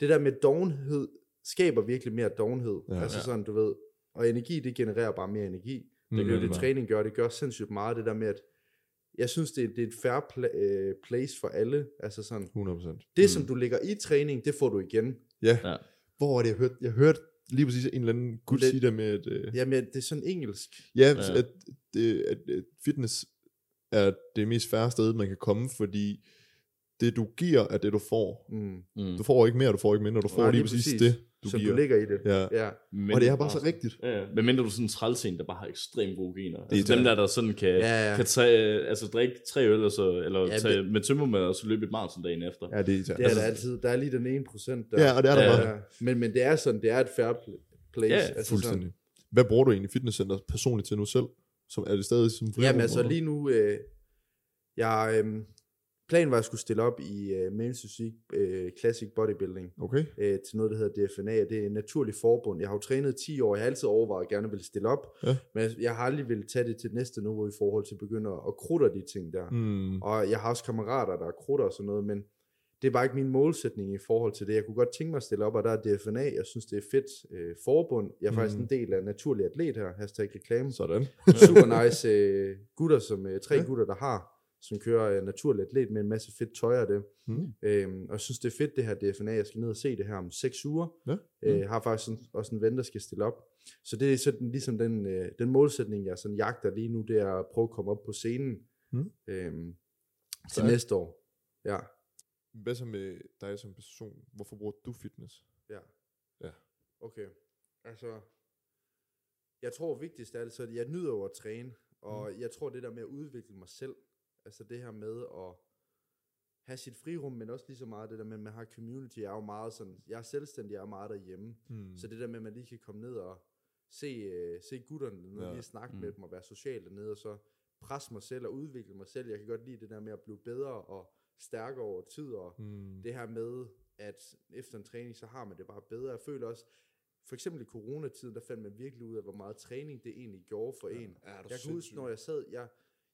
det der med dovenhed, skaber virkelig mere dovenhed. Ja. Altså sådan, du ved, og energi, det genererer bare mere energi. Det er jo det træning gør. Det gør sindssygt meget, det der med, at jeg synes, det er, det er et fair pla- øh, place for alle. Altså sådan, 100%. det, som du lægger i træning, det får du igen. Ja. Ja. Hvor er det, jeg hørte? Jeg hørte lige præcis en eller anden gut Det- sige der med, at, øh, Jamen, det er sådan engelsk. ja, Ja. at, det, at, at fitness er det mest færre sted, man kan komme, fordi det du giver er det du får. Mm. Mm. Du får ikke mere, du får ikke mindre, du får Nej, lige lige præcis, præcis. det, du som giver. du lægger i det. Ja. Ja. Men, Og det er bare så rigtigt. Ja, ja. Men mindre du er sådan en trælsen, der bare har ekstremt gode gener. Det er Altså dem der, der sådan kan, Ja, ja. kan tage, altså drikke tre øl, og så, eller Ja, tage med tømmermad, og så løbe et maraton dagen efter. Ja, det er Det er der altid. Der er lige den ene procent. Der. Ja, og det er der Ja, bare. Men, men det er sådan, det er et fair pl- place. Ja, altså Fuldstændig. Hvad bruger du egentlig fitnesscenter personligt til nu selv? Som, er det stadig som Sådan, frirum, jamen altså lige nu, øh, jeg, øh, planen var, at jeg skulle stille op i øh, Men's Physique øh, Classic Bodybuilding Okay. øh, til noget, der hedder DFNA, og det er en naturlig forbund. Jeg har jo trænet 10 år, jeg har altid overvejet, at jeg gerne ville stille op, Ja. men jeg har aldrig ville tage det til næste niveau i forhold til at begynde at, krudte de ting der. Mm. Og jeg har også kammerater, der er krutter og sådan noget, men det var ikke min målsætning i forhold til det. Jeg kunne godt tænke mig at stille op, og der er DFNA. Jeg synes, det er fedt øh, forbund. Jeg er faktisk Mm. en del af Naturlig Atlet her, hashtag reklame. Sådan. Super nice øh, gutter, som øh, tre Ja. gutter, der har, som kører øh, Naturlig Atlet med en masse fedt tøj og det. Mm. Øhm, og jeg synes, det er fedt, det her DFNA. Jeg skal ned og se det her om 6 uger. Ja. Øh, har faktisk sådan, også en ven, der skal stille op. Så det er sådan ligesom den, øh, den målsætning, jeg sådan jagter lige nu, det er at prøve at komme op på scenen Mm. øhm, til næste år. Ja. Hvad så med dig som person? Hvorfor bruger du fitness? Ja. Ja. Okay. Altså, jeg tror vigtigst er det, så at jeg nyder jo at træne, og mm. jeg tror det der med at udvikle mig selv, altså det her med at have sit frirum, men også lige så meget det der med, at man har community, jeg er jo meget sådan, jeg er selvstændig, jeg er meget derhjemme, Mm. så det der med, at man lige kan komme ned og se, uh, se gutterne dernede, Ja. ja. lige snakke Mm. med dem og være social dernede, og så presse mig selv og udvikle mig selv. Jeg kan godt lide det der med at blive bedre og stærkere over tid, og Mm. det her med, at efter en træning, så har man det bare bedre. Jeg føler også, for eksempel i coronatiden, der fandt man virkelig ud af, hvor meget træning det egentlig gjorde for en. Ja, er du Jeg kan huske, når jeg sad, jeg,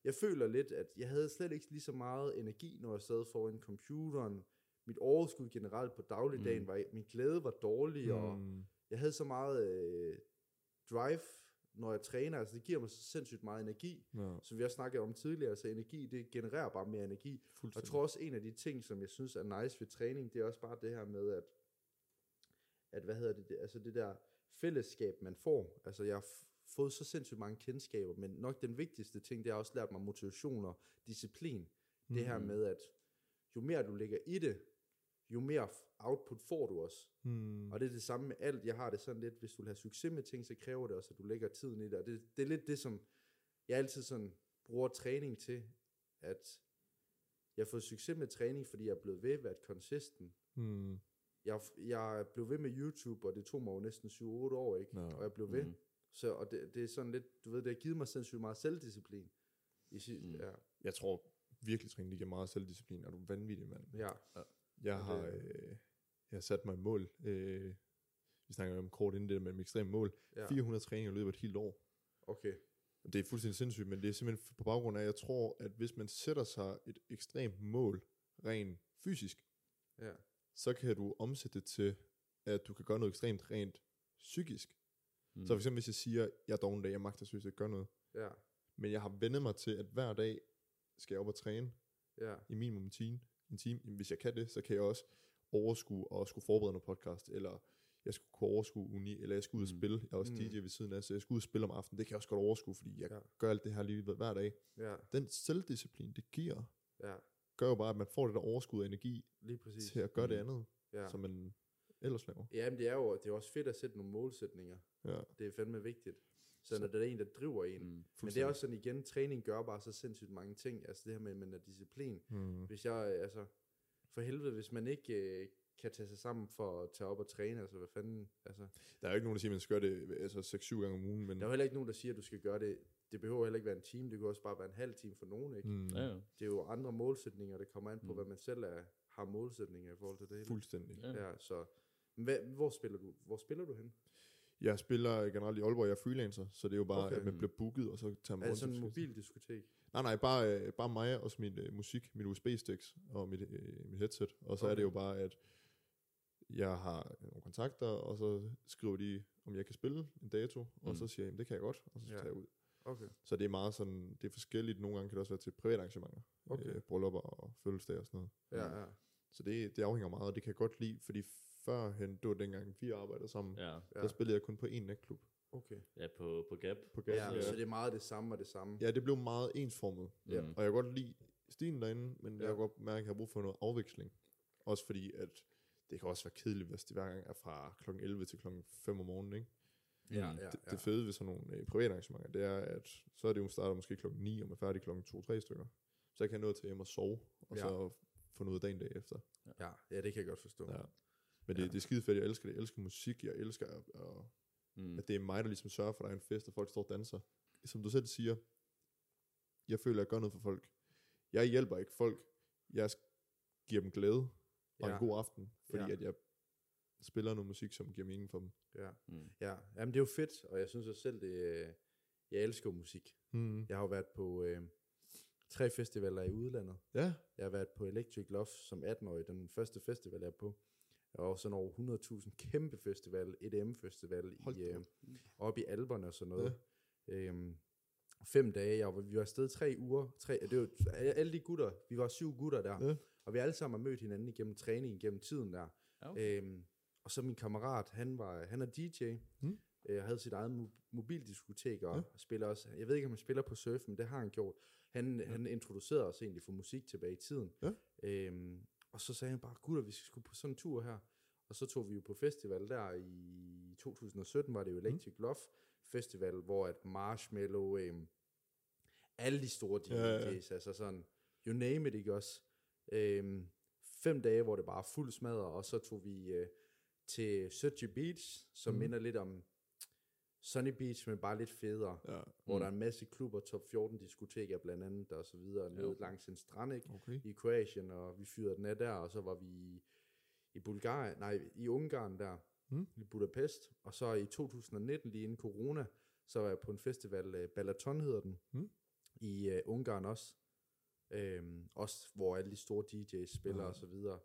jeg føler lidt, at jeg havde slet ikke lige så meget energi, når jeg sad foran computeren. Mit overskud generelt på dagligdagen, Mm. var, min glæde var dårlig, og Mm. jeg havde så meget øh, drive, når jeg træner. Altså det giver mig så sindssygt meget energi, Ja, som vi også snakkede om tidligere. Altså energi, det genererer bare mere energi. Og jeg tror også, en af de ting, som jeg synes er nice ved træning, det er også bare det her med, at, at hvad hedder det, det, altså det der fællesskab, man får. Altså jeg fået så sindssygt mange kendskaber, men nok den vigtigste ting, det har også lært mig motivation og disciplin. Mm. Det her Mhm. med, at jo mere du lægger i det, jo mere output får du også. Mm. Og det er det samme med alt. Jeg har det sådan lidt, hvis du vil have succes med ting, så kræver det også, at du lægger tiden i det. Og det, det er lidt det, som jeg altid sådan bruger træning til, at jeg har fået succes med træning, fordi jeg er blevet ved, været consistent. Mm. Jeg, jeg blev ved med YouTube, og det tog mig jo næsten 7-8 år, ikke? Ja. Og jeg blev ved. Mhm. Så, og det, det er sådan lidt, du ved, det har givet mig sindssygt meget selvdisciplin. I, si- Mm. ja, Jeg tror virkelig, træning det giver meget selvdisciplin. Er du vanvittig, mand? ja, Jeg Og har, øh, jeg har sat mig et mål. Øh, vi snakker om kort inden det der med ekstreme mål. ja. 400 træninger i løbet af et helt år. Okay. Det er fuldstændig sindssygt, men det er simpelthen på baggrund af, at jeg tror, at hvis man sætter sig et ekstremt mål, rent fysisk, Ja. så kan du omsætte det til, at du kan gøre noget ekstremt rent psykisk. Mm. Så for eksempel hvis jeg siger, jeg er doven dag, jeg magter seriøst ikke gøre noget, Ja. men jeg har vendet mig til, at hver dag skal jeg op og træne Ja. i minimum en time. En time. Hvis jeg kan det, så kan jeg også overskue og skulle forberede noget podcast, eller jeg skulle kunne overskue uni, eller jeg skulle ud og Mm. spille. Jeg er også Mm. DJ ved siden af, så jeg skulle ud og spille om aftenen. Det kan jeg også godt overskue, fordi jeg Ja. gør alt det her lige hver dag. Ja. Den selvdisciplin, det giver, Ja. gør jo bare, at man får det der overskud af energi Lige præcis. til at gøre det Mm. andet, Ja. som man ellers laver. Ja, men det er jo det er også fedt at sætte nogle målsætninger. Ja, Det er fandme vigtigt. Så, Så- når det er en, der driver en. Mm. Men det er også sådan igen, træning gør bare så sindssygt mange ting. Altså det her med, med den disciplin. Mm. Hvis jeg, altså, for helvede, hvis man ikke øh, kan tage sig sammen for at tage op og træne, altså hvad fanden, altså. Der er jo ikke nogen, der siger, at man skal gøre det altså 6-7 gange om ugen, men Der er jo heller ikke nogen, der siger, at du skal gøre det det behøver heller ikke være en time, det kan også bare være en halv time for nogen, ikke? Mm. Ja, ja. Det er jo andre målsætninger, det kommer an på, mm. hvad man selv er, har målsætninger i forhold til det hele. Fuldstændig. Ja. Ja, så hvad, hvor spiller du? Hvor spiller du hen? Jeg spiller generelt i Aalborg, jeg er freelancer, så det er jo bare, Okay. at man bliver booket, og så tager man Er det sådan en mobildiskotek? Nej, nej, bare, øh, bare mig og min øh, musik, mit USB-sticks og mit, øh, mit headset. Og så okay. er det jo bare, at jeg har nogle kontakter, og så skriver de, om jeg kan spille en dato, og Mm. så siger jeg, "Jamen, det kan jeg godt, og så Ja. tager jeg ud. Okay. Så det er meget sådan, det er forskelligt. Nogle gange kan det også være til private arrangementer. Okay. Øh, bryllupper og fødselsdage og sådan noget. Ja, ja. Så det, det afhænger meget, og det kan jeg godt lide, fordi førhen, det var dengang vi arbejdede sammen, ja. Ja, der spillede jeg kun på én natklub Okay. ja på, på Gap. på gaden. Ja, Ja, så det er meget det samme og det samme. ja, det blev meget ensformet. Ja. Mm. Og jeg kan godt lide stilen derinde, men ja. Ja. jeg kan godt mærke, at jeg har brug for noget afveksling. Også fordi, at det kan også være kedeligt, hvis det hver gang er fra kl. 11 til kl. 5 om morgenen. Ikke? Ja, Mm. ja, Det, ja. det fede ved sådan nogle øh, private arrangementer, det er, at så er det jo starter måske kl. 9, og man er færdig kl. 2-3 stykker. Så jeg kan nå til hjem og sove, og Ja. så få noget dagen dag efter. Ja, ja, det kan jeg godt forstå. Ja. Men det, Ja. det er skide fedt, jeg elsker det. Jeg elsker musik, jeg elsker, at, at, Mm. at det er mig, der ligesom sørger for, at der er en fest, og folk står og danser. Som du selv siger, jeg føler, at jeg gør noget for folk. Jeg hjælper ikke folk. Jeg giver dem glæde og Ja. en god aften, fordi Ja. at jeg spiller noget musik, som giver mening for dem. Ja. Mm. ja. Jamen, det er jo fedt, og jeg synes også selv, det øh, jeg elsker musik. Mm. Jeg har jo været på øh, tre festivaler i udlandet. Ja, Jeg har været på Electric Love som 18-årig, den første festival, jeg er på. Jeg var sådan over 100.000 kæmpe festival, EDM-festival Hold i, øh, oppe i Alberne og sådan noget. Ja. Øhm, fem dage, jeg var, vi var afsted tre uger. Tre, det var, alle de gutter, vi var syv gutter der, Ja. og vi alle sammen har mødt hinanden igennem træning, gennem tiden der. Okay. Øhm, og så min kammerat, han, var, han er DJ, Mm. øh, havde sit eget mo- mobildiskotek, og ja. spiller også, jeg ved ikke, om han spiller på surf, men det har han gjort. Han, ja. han introducerede os egentlig for musik tilbage i tiden. Ja. Øhm, og så sagde han bare, gutter, vi sgu på sådan en tur her. Og så tog vi jo på festival der i 2017, var det jo Electric mm. Love Festival, hvor at Marshmallow, øhm, alle de store DJ's, Ja, ja. altså sådan, you name it, ikke også? Øhm, fem dage, hvor det bare fuld smadret, og så tog vi øh, til Sochi Beach, som mm. minder lidt om Sunny Beach, men bare lidt federe. ja. Hvor mm. der er en masse klubber, top 14 diskoteker blandt andet, og så videre, nede langs en strand, ikke? Okay. I Kroatien, og vi fyrede den af der, og så var vi i, i Bulgarien, nej, i Ungarn der, Mm. i Budapest, og så i 2019, lige inden corona, så var jeg på en festival, uh, Balaton hedder den, Mm. i uh, Ungarn også, øhm, også hvor alle de store DJ's spiller Ja. og så videre,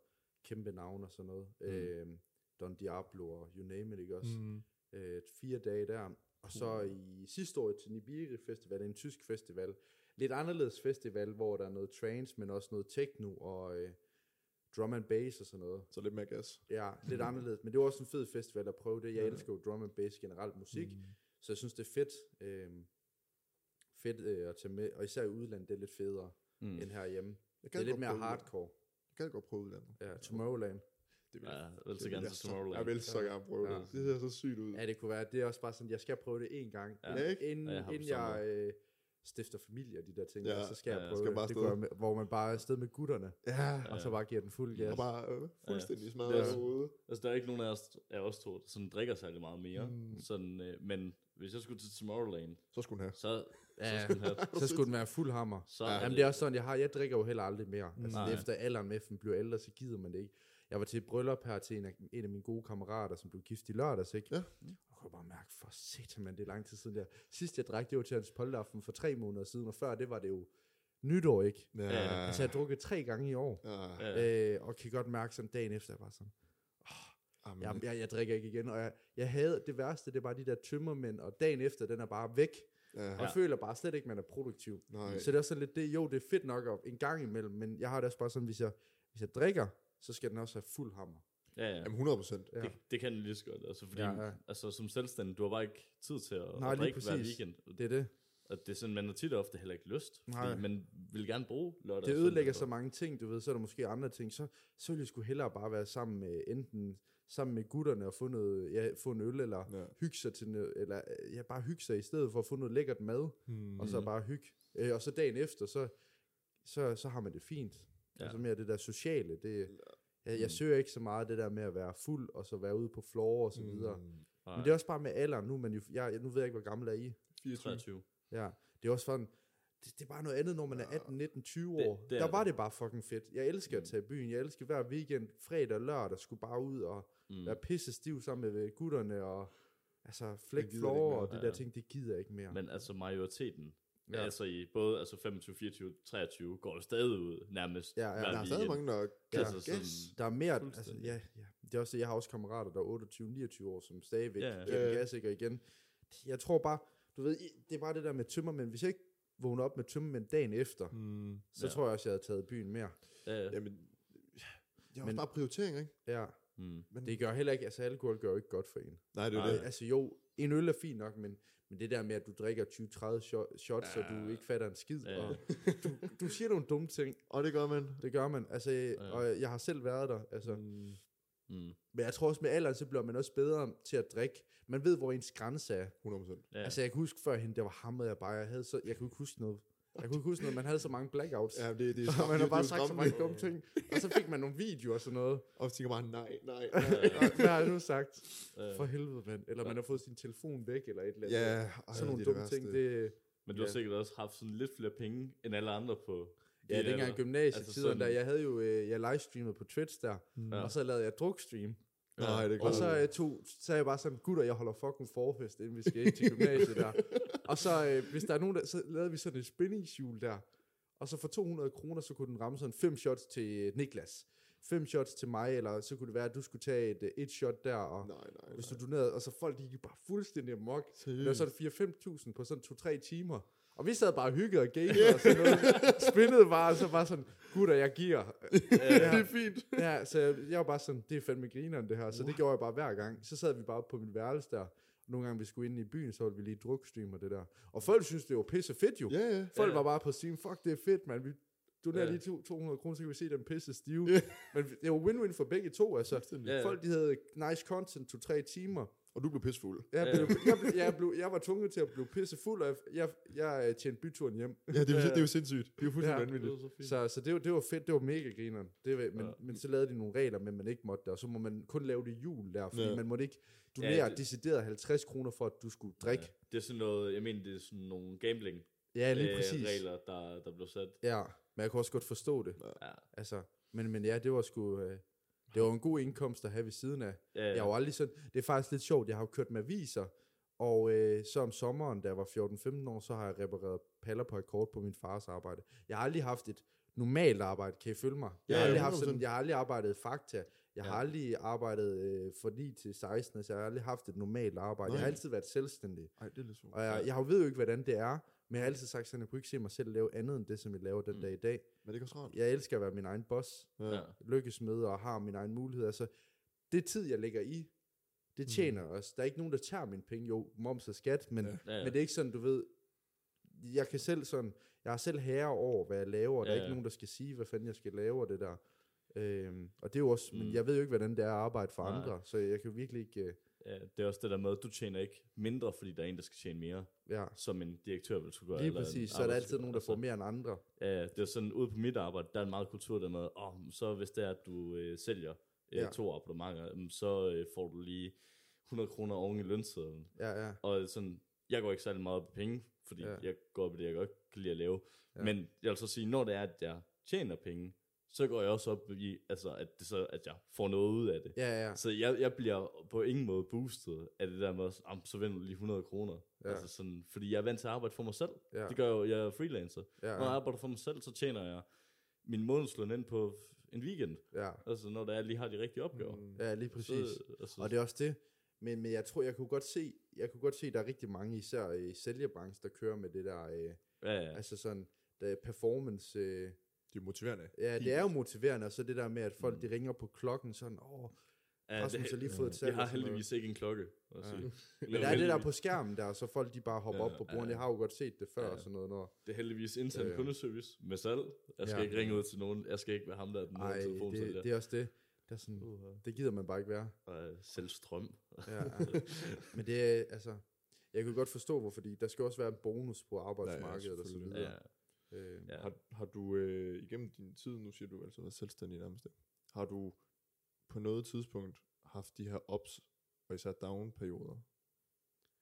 kæmpe navne og sådan noget, Mm. øhm, Don Diablo og you name it, ikke også? Mm. Øh, fire dage der. Og så i sidste år til Nibiri Festival, en tysk festival. Lidt anderledes festival, hvor der er noget trance, men også noget techno og øh, drum and bass og sådan noget. Så lidt mere gas. Ja, lidt anderledes. Men det var også en fed festival at prøve det. Jeg elsker jo drum and bass generelt musik, mm. så jeg synes det er fedt. Øh, fedt øh, at tage med, og især i udlandet, det er lidt federe Mm. end herhjemme. Jeg Det kan er lidt mere hardcore. Jeg kan godt prøve udlandet. Ja, Tomorrowland. Det vil, Ja, jeg vil så gerne jeg til Tomorrowland. Jeg vil så gerne prøve Ja. det. Det ser så sygt ud. Ja, det kunne være. Det er også bare sådan, jeg skal prøve det en gang. Ja. Ja, ikke? Inden, Ja, jeg inden jeg øh, stifter familie og de der ting, Ja, ja, så skal ja, jeg prøve skal det. bare det være med, hvor man bare er afsted med gutterne, Ja, og så bare giver den fuld gas. og bare øh, fuldstændig Ja. smadret derude. Altså, der er ikke nogen af os, af os to, der sådan drikker særlig meget mere. Mm. Sådan, øh, men hvis jeg skulle til Tomorrowland, Så skulle hun have. så, Ja, så skulle den have, så skulle den være fuld hammer. så Ja, Jamen, det, er også sådan, jeg har, jeg drikker jo heller aldrig mere. Altså, Nej. efter alderen med, man bliver ældre, så gider man det ikke. Jeg var til et bryllup her til en af, en af mine gode kammerater, som blev gift i lørdags, ikke? Ja. Og jeg kunne bare mærke, for satan, man, det er lang tid siden der. Sidst jeg drak, det var til hans polteraften for tre måneder siden, og før det var det jo nytår, ikke? Ja. Ja. Altså, jeg har drukket tre gange i år. Ja. Øh, og kan godt mærke sådan dagen efter, jeg bare sådan, Ah, men, jeg, jeg, jeg drikker ikke igen, og jeg, jeg havde, det værste, det bare de der tømmermænd, og dagen efter, den er bare væk, ja. og jeg føler bare slet ikke, man er produktiv. Nej. Så det er også sådan lidt det, jo, det er fedt nok at, en gang imellem, men jeg har det også bare sådan, hvis jeg, hvis jeg drikker, så skal den også have fuld hammer. ja, ja. Jamen 100 procent. Ja. Det, det kan den lige så godt, altså, fordi Ja, ja. Altså, som selvstændig, du har bare ikke tid til at, Nej, at drikke hver weekend. Det er det. Og det er sådan, man har tit og ofte heller ikke lyst, Nej. fordi man vil gerne bruge lørdag Det ødelægger så mange ting, du ved, så er der måske andre ting, så, så vil jeg sgu hellere bare være sammen med, enten sammen med gutterne og få, noget, ja, få en øl, eller Ja. ja. hygge sig til noget, eller ja, bare hygge sig i stedet for at få noget lækkert mad, Hmm. og så bare hygge. Øh, og så dagen efter, så, så, så har man det fint. Ja. Ja. Altså mere det der sociale, det, jeg, jeg søger ikke så meget det der med at være fuld, og så være ude på floor og så videre. Mm. Men det er også bare med alderen, nu, man jo, jeg, nu ved jeg ikke, hvor gammel er I. 24. 23. Ja, det er også sådan, det, det er bare noget andet, når man er 18, 19, 20 Det- år. det er der var det. det bare fucking fedt. Jeg elsker at tage i byen. Jeg elsker hver weekend, fredag og lørdag, skulle bare ud og mm. være pisse stiv sammen med gutterne, og altså flæk Det floor og det der ting, det gider jeg ikke mere. Men altså majoriteten, Ja. ja. altså i både altså 25, 24, 23, går jo stadig ud nærmest Ja, ja. Der er stadig mange, der Ja, kaster sådan- gas. Der er mere, altså, ja, ja. Det er også, jeg har også kammerater, der er 28, 29 år, som stadigvæk Ja, ja, ja. giver Ja, ja. ja. gas, ikke? Og igen, jeg tror bare, du ved, det er bare det der med tømmermænd. Hvis jeg ikke vågner op med tømmermænd dagen efter, Mm. så Ja. tror jeg også, jeg havde taget byen mere. Ja, ja. Jamen, det er også Men- bare prioritering, ikke? Ja, Mm. Men, det gør heller ikke, altså alkohol gør jo ikke godt for en. nej, det er Nej. det. Altså jo, en øl er fint nok, men, men det der med, at du drikker 20-30 shot- shots, ja. og du ikke fatter en skid, Ja. og du, du siger nogle dumme ting, Og det gør man. det gør man. Altså, ja. og jeg har selv været der, altså. Mm. Mm. Men jeg tror også, med alderen, så bliver man også bedre til at drikke. Man ved, hvor ens grænse er. 100%. Ja. Altså, jeg kan huske førhen, der var hammet jeg bare. Jeg, havde så, jeg kunne ikke huske noget. Jeg kunne ikke huske noget, man havde så mange blackouts. Ja, det, det er og man har bare sagt så skræmmende. mange dumme ting. Og så fik man nogle videoer og sådan noget. Og så tænker bare, nej, nej. Og Hvad har jeg nu sagt? For helvede, mand. Eller man har fået sin telefon væk, eller et eller andet. Ja, ej, sådan nogle det dumme det ting. Det, Men du har Ja. sikkert også haft sådan lidt flere penge, end alle andre på... ja, de dengang i gymnasietiden, Altså sådan- der jeg havde jo, øh, jeg livestreamede på Twitch der, Ja. og så lavede jeg drukstream. Nej, det er Og så, øh, tog, så sagde jeg bare sådan, gutter, jeg holder fucking forfest, inden vi skal ind til gymnasiet der. Og så, øh, hvis der er nogen, der, så lavede vi sådan et spændingshjul der. Og så for 200 kroner, så kunne den ramme sådan fem shots til øh, Niklas. Fem shots til mig, eller så kunne det være, at du skulle tage et, øh, et shot der, og Nej, nej, hvis du donerede, og så folk, de gik bare fuldstændig amok. Det var Seriøst? sådan 4-5.000 på sådan 2-3 timer. Og vi sad bare og hyggede og gamede og sådan noget. Spillede bare, og så bare sådan, gutter, jeg giver. det er fint. Ja, så jeg, jeg var bare sådan, det er fandme grineren det her. Så det gjorde jeg bare hver gang. Så sad vi bare på mit værelse der. Nogle gange vi skulle ind i byen, så ville vi lige drukstream og det der. Og folk synes det var pisse fedt jo. Ja, ja. Folk Ja. var bare på Steam, fuck det er fedt, man. Vi donerer Ja. lige to- 200 kroner, så kan vi se dem pisse stive. Men det var win-win for begge to, altså. Ja, ja. Folk de havde nice content, to tre timer. Og du blev pissefuld. Jeg, blev, jeg, blev, jeg, blev, jeg var tvunget til at blive pisse fuld, og jeg, jeg, jeg øh, tjente byturen hjem. Ja, det er, jo, det er jo sindssygt. Det er jo fuldstændig Ja. vanvittigt. så. Så, så det, var, det var fedt, det var mega grineren. Det var, men, Ja. men så lavede de nogle regler, men man ikke måtte det, og så må man kun lave det jul der, fordi Ja. man måtte ikke donere Ja, det- decideret 50 kroner for, at du skulle drikke. Ja. Det er sådan noget, jeg mener, det er sådan nogle gambling Ja, lige øh, præcis. regler, der, der blev sat. Ja, men jeg kunne også godt forstå det. Ja. Altså, men, men ja, det var sgu... Øh, det var en god indkomst at have ved siden af. Ja, Jeg har jo aldrig sådan... Det er faktisk lidt sjovt, jeg har jo kørt med aviser, og øh, så om sommeren, da jeg var 14-15 år, så har jeg repareret paller på et kort på min fars arbejde. Jeg har aldrig haft et normalt arbejde, kan I følge mig? Jeg, Ja, har, aldrig ja, haft sådan, 100%. jeg har aldrig arbejdet Fakta. Jeg har Ja. aldrig arbejdet øh, for 9 til 16, så jeg har aldrig haft et normalt arbejde. Nej. Jeg har altid været selvstændig. Ej, det er lidt sjovt. Og jeg, jeg har ved jo ikke, hvordan det er, men jeg har altid sagt sådan, at jeg kunne ikke se mig selv lave andet end det, som jeg laver den Mm. dag i dag. Men det er ikke også rart. Jeg elsker at være min egen boss Ja. lykkes med og har min egen mulighed. Altså, det tid, jeg lægger i, det tjener mm. os. Der er ikke nogen, der tager mine penge. Jo, moms og skat, men, ja. Ja, ja. men det er ikke sådan, du ved, jeg kan selv sådan, jeg har selv herre over, hvad jeg laver, og der Ja, er ikke ja. nogen, der skal sige, hvad fanden jeg skal lave, og det der. Øhm, og det er jo også, mm. Mm. men jeg ved jo ikke, hvordan det er at arbejde for Nej. andre, så jeg kan virkelig ikke, øh, det er også det der med, at du tjener ikke mindre, fordi der er en, der skal tjene mere, ja, som en direktør vil skulle gøre. lige præcis, så er der altid nogen, der får mere end andre. Ja, ja, det er sådan, ude på mit arbejde, der er en meget kultur der med, oh, så hvis det er, at du øh, sælger øh, Ja. to abonnementer, så øh, får du lige 100 kroner oven i lønsedlen. Ja, ja, Og sådan, jeg går ikke særlig meget op i penge, fordi Ja. jeg går op i det, jeg godt kan lide at lave. Ja. Men jeg vil så sige, når det er, at jeg tjener penge, så går jeg også op i, altså, at, det så, at jeg får noget ud af det. ja, ja, Så jeg, jeg bliver på ingen måde boostet af det der med, at "Am, så vinder du lige 100 kroner. Ja. Ja. Altså sådan, fordi jeg er vant til at arbejde for mig selv. Ja. Det gør jeg jo, jeg er freelancer. Ja, Når jeg ja. arbejder for mig selv, så tjener jeg min månedsløn ind på en weekend. ja, Altså når der er, lige har de rigtige opgaver. Mm. ja lige præcis. Så, altså, Og det er også det. Men, men jeg tror, jeg kunne godt se, jeg kunne godt se, at der er rigtig mange, især i sælgerbranchen, der kører med det der, øh, ja, ja. altså sådan, der performance, øh, Det er motiverende. ja, det er jo motiverende, og så det der med, at folk, de ringer på klokken, sådan, åh, ja, Rasmus har lige fået et salg. jeg har heldigvis ikke en klokke. at sige. Men der er det der på skærmen der, så folk de bare hopper Ja, op på ja, bordet. Jeg har jo godt set det før, Ja. og sådan noget. Når, Det er heldigvis intern Ja, ja, ja. kundeservice med salg. Jeg skal Ja. ikke ringe ud til nogen. Jeg skal ikke være ham, der er den ej, telefon det, det er også det. Der er sådan, Uh-huh. det gider man bare ikke være. Og selv strøm. Ja, ja. Men det er, altså, jeg kan godt forstå, hvorfor, fordi der skal også være en bonus på arbejdsmarkedet og så videre. Ja, Øh, ja. Har, har du øh, igennem din tid, nu siger du altså været selvstændig nærmest, har du på noget tidspunkt haft de her ups og især down perioder,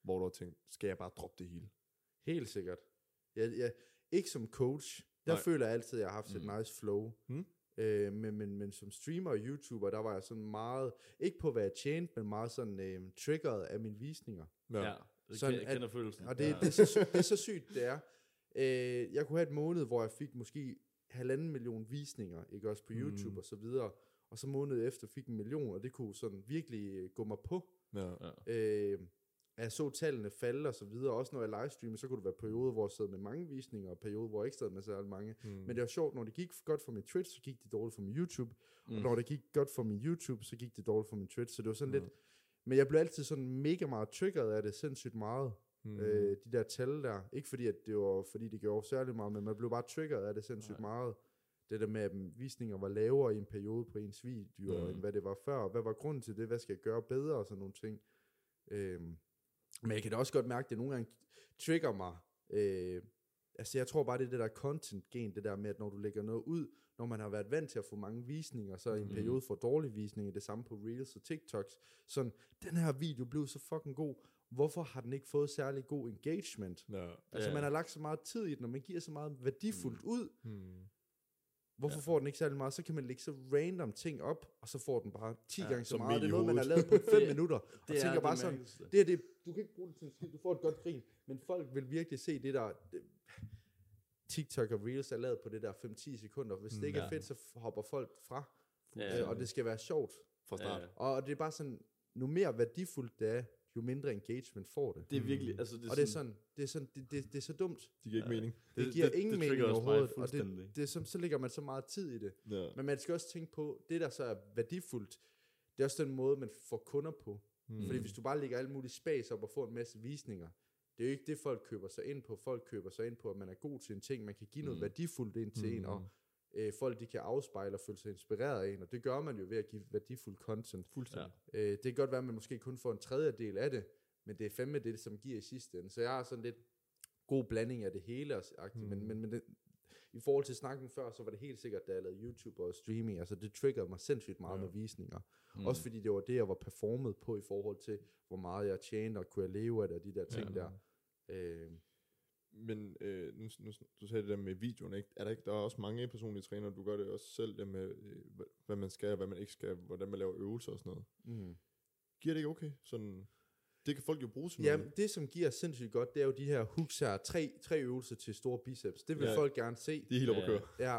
hvor du har tænkt, skal jeg bare droppe det hele? Helt sikkert. Jeg, jeg, ikke som coach. Der Nej. føler jeg altid, at jeg har haft et Mm. nice flow. Mm. Øh, men, men, men som streamer og YouTuber, der var jeg sådan meget, ikke på hvad jeg tjente, men meget sådan øh, triggeret af mine visninger. Ja. Ja, Sådan jeg kender følelsen. Og det, ja. det, er så, det er så sygt, det er. Øh, jeg kunne have et måned, hvor jeg fik måske halvanden million visninger, ikke også på YouTube Mm. og så videre. Og så måned efter fik en million, og det kunne sådan virkelig øh, gå mig på. Ja. Ja. Øh, jeg så tallene falde og så videre. Også når jeg livestreamer, så kunne det være perioder, hvor jeg sad med mange visninger, og perioder, hvor jeg ikke sad med så mange. Mm. Men det var sjovt, når det gik godt for min Twitch, så gik det dårligt for min YouTube. Mm. Mm. Og når det gik godt for min YouTube, så gik det dårligt for min Twitch. Så det var sådan Mm. lidt... Men jeg blev altid sådan mega meget triggeret af det, sindssygt meget. Mm. Mm. Øh, de der tal der. Ikke fordi, at det var, fordi det gjorde særlig meget, men man blev bare triggeret af det sindssygt Nej. meget. Det der med, at visninger var lavere i en periode på ens video, Mm. mm. end hvad det var før. Hvad var grunden til det? Hvad skal jeg gøre bedre? Og sådan nogle ting. Øhm, men jeg kan da også godt mærke, at det nogle gange trigger mig. Øh, altså jeg tror bare, det er det der content-gen, det der med, at når du lægger noget ud, når man har været vant til at få mange visninger, så i en Mhm. periode får dårlige visninger, det samme på Reels og TikToks. Sådan, den her video blev så fucking god. Hvorfor har den ikke fået særlig god engagement? Ja. Altså Ja. man har lagt så meget tid i den, og man giver så meget værdifuldt ud. Mm. Hvorfor Ja. får den ikke særlig meget? Så kan man lægge så random ting op, og så får den bare 10 Ja, gange så meget. Det er noget, man har lavet på 5 Det- minutter. Og det er tænker det bare sådan, mærkeligste. det er det, du kan ikke bruge det til skid, du får et godt grin, men folk vil virkelig se det der, det, TikTok og Reels er lavet på det der 5-10 sekunder. Hvis det ikke Ja. er fedt, så hopper folk fra, Ja, øh, og det skal være sjovt. Fra start. Ja. Og det er bare sådan, nu mere værdifuldt det er, jo mindre engagement får det. Det er virkelig, altså det er og det er sådan, det er, sådan det, det, det er så dumt. Det giver ikke Ja. mening. Det, giver ingen mening trigger også mig overhovedet, og det, det er som, så lægger man så meget tid i det. Ja. Men man skal også tænke på, det der så er værdifuldt, det er også den måde, man får kunder på. Mm. Fordi hvis du bare lægger alt muligt spas op og får en masse visninger, det er jo ikke det, folk køber sig ind på. Folk køber sig ind på, at man er god til en ting, man kan give noget Mm. værdifuldt ind til Mm. en, og øh, folk de kan afspejle og føle sig inspireret af en, og det gør man jo ved at give værdifuld content. Fuldstændig. Øh, det kan godt være, at man måske kun får en tredjedel af det, men det er fandme det, som giver i sidste ende. Så jeg har sådan lidt god blanding af det hele, og, mm. men, men, men det, i forhold til snakken før, så var det helt sikkert, da jeg lavede YouTube og streaming, altså det triggerede mig sindssygt meget ja. med visninger. Mm. Også fordi det var det, jeg var performet på i forhold til, hvor meget jeg tjente, og kunne jeg leve af det, og de der ting ja. der. Øh, Men øh, nu, nu, du sagde det der med videoen, ikke? Er der ikke, der er også mange personlige trænere, du gør det også selv, det med, øh, hva- hvad man skal, og hvad man ikke skal, hvordan man laver øvelser og sådan noget. mm. Giver det ikke okay? Sådan, det kan folk jo bruge til Ja, noget. det som giver sindssygt godt, det er jo de her hooks her, tre, tre øvelser til store biceps. Det vil Ja. ja. folk gerne se. De er helt oppe at Ja. køre. Ja.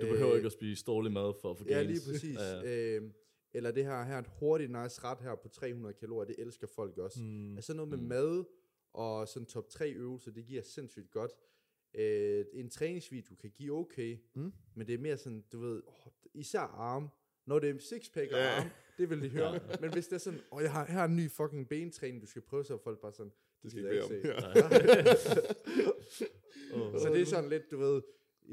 Du behøver Øh, ikke at spise dårlig mad for at få Ja, gains. lige præcis. Ja, Ja. Øh, eller det her, her et hurtigt nice ret her på 300 kalorier, det elsker folk også. Mm. Altså noget med mm. mad og sådan top 3 øvelser, det giver sindssygt godt. Øh, en træningsvideo kan give okay, Mm. men det er mere sådan, du ved, åh, især arm. Når det er sixpack og Ja. arm, det vil de høre. Men hvis det er sådan, åh, jeg har, her er en ny fucking bentræning, du skal prøve, så er folk bare sådan, Det skal ikke bede om. Ja. Oh. Så det er sådan lidt, du ved,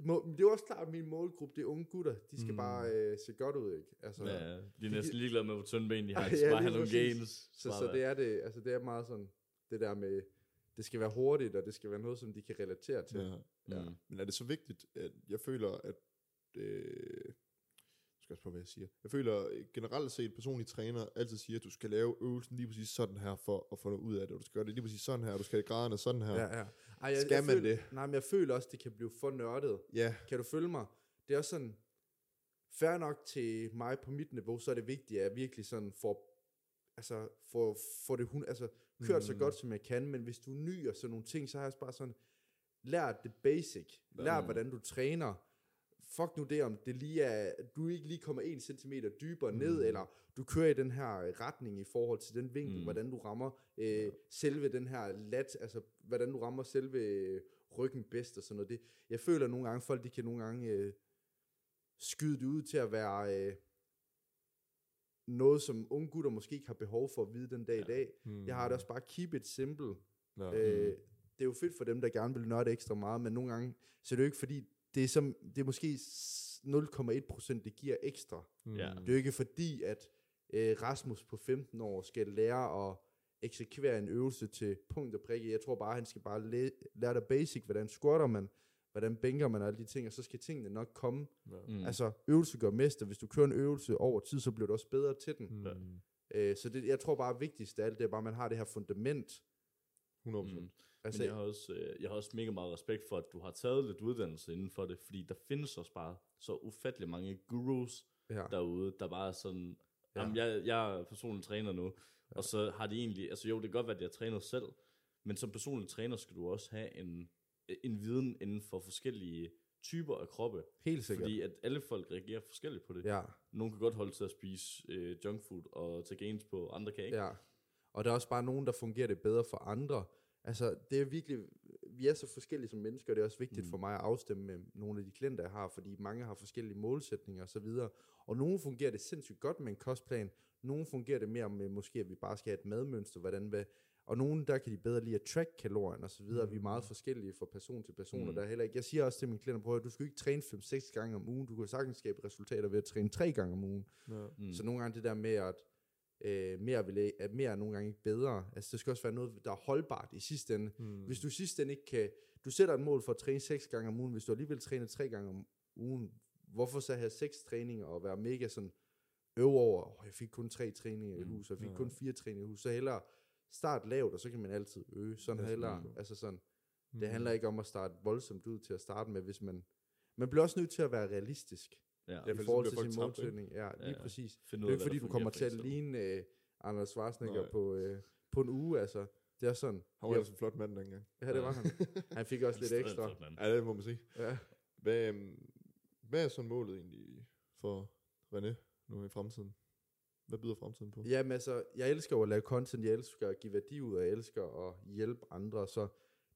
må- det er også klart, at min målgruppe, det er unge gutter, de skal mm. bare øh, se godt ud, ikke? Altså, Ja, de er næsten ligeglade med, hvor tynde ben de har. Ja, De skal bare have nogle gains. Så, så det er det, altså det er meget sådan, det der med, det skal være hurtigt, og det skal være noget, som de kan relatere til. ja. Ja. Mm. Men er det så vigtigt, at jeg føler, at... Øh, jeg skal også på, hvad jeg siger. Jeg føler generelt set, personlige træner altid siger, at du skal lave øvelsen lige præcis sådan her, for at få noget ud af det. Og du skal gøre det lige præcis sådan her, og du skal have graderne sådan her. Ja, ja. Ej, jeg, Skal jeg man føler, det? Nej, men jeg føler også, det kan blive for nørdet. ja. Kan du følge mig? Det er også sådan, fair nok til mig på mit niveau, så er det vigtigt, at jeg virkelig sådan får, altså, får, får det altså, kørt mm. så godt, som jeg kan, men hvis du er ny og sådan nogle ting, så har jeg også bare sådan, lær det basic. Lær, hvordan du træner. Fuck nu det, om det lige er, du ikke lige kommer en centimeter dybere mm. ned, eller du kører i den her retning i forhold til den vinkel, mm. hvordan du rammer øh, selve den her lat, altså hvordan du rammer selve øh, ryggen bedst og sådan noget. Det, jeg føler nogle gange, folk de kan nogle gange øh, skyde det ud til at være øh, noget, som unge gutter måske ikke har behov for at vide den dag ja. i dag. Mm. Jeg har det også bare, keep it simple. Ja. Øh, det er jo fedt for dem, der gerne vil nørde ekstra meget, men nogle gange, så er det jo ikke fordi, det er, som, det er måske s- 0,1% det giver ekstra. Mm. Ja. Det er jo ikke fordi, at øh, Rasmus på 15 år skal lære at eksekvere en øvelse til punkt og prikke. Jeg tror bare, han skal bare læ- lære dig basic, hvordan squatter man, hvordan bænker man og alle de ting, og så skal tingene nok komme. Ja. Mm. Altså, øvelse gør mester. Hvis du kører en øvelse over tid, så bliver du også bedre til den. Mm. Øh, så det, jeg tror bare, vigtigst af alt, det er bare, at man har det her fundament. 100%. Mm. Altså, Men jeg har, også, øh, jeg har også mega meget respekt for, at du har taget lidt uddannelse inden for det, fordi der findes også bare så ufattelig mange gurus ja. derude, der bare er sådan, Ja. jamen, jeg, jeg er personlig træner nu, og så har de egentlig, altså jo, det kan godt være, at jeg træner selv, men som personlig træner skal du også have en, en viden inden for forskellige typer af kroppe, Helt sikkert. fordi at alle folk reagerer forskelligt på det. Ja, Nogle kan godt holde til at spise øh, junkfood og tage gains på, andre kan ikke. ja. Og der er også bare nogen, der fungerer det bedre for andre. Altså, det er virkelig, vi er så forskellige som mennesker, og det er også vigtigt mm. for mig at afstemme med nogle af de klienter, jeg har, fordi mange har forskellige målsætninger osv. Og, og nogle fungerer det sindssygt godt med en kostplan, nogle fungerer det mere med måske, at vi bare skal have et madmønster, hvordan hvad, og nogle, der kan de bedre lide at track så videre. Mm. Vi er meget forskellige fra person til person, mm. og der er heller ikke, jeg siger også til mine klienter, prøv at du skal ikke træne 5-6 gange om ugen, du kan sagtens skabe resultater ved at træne 3 gange om ugen. Ja. Mm. Så nogle gange det der med, at øh, mere, vil, at mere er nogle gange ikke bedre. Altså det skal også være noget, der er holdbart i sidste ende. Mm. Hvis du i sidste ende ikke kan, du sætter et mål for at træne 6 gange om ugen, hvis du alligevel træner 3 gange om ugen, hvorfor så have 6 træninger og være mega sådan øve over, oh, jeg fik kun 3 træninger i hus, og jeg fik kun 4 træninger i hus, så hellere start lavt, og så kan man altid øge. Sådan hellere, altså sådan, det handler ikke om at starte voldsomt ud til at starte med, hvis man, man bliver også nødt til at være realistisk Ja. Ja, i for forhold til sin målsætning. Ja, lige Ja, præcis. Find Det er ikke fordi, du kommer til at ligne uh, Arnold Schwarzenegger på, uh, på en uge, altså. Det er sådan. Han var Ja. altså en flot mand dengang. Ja, det var han. Han fik også lidt ekstra. Ja, det må man sige. Ja. Hvad, øhm, hvad er sådan målet egentlig for René nu i fremtiden? Hvad byder fremtiden på? Jamen altså, jeg elsker jo at lave content, jeg elsker at give værdi ud, og jeg elsker at hjælpe andre, så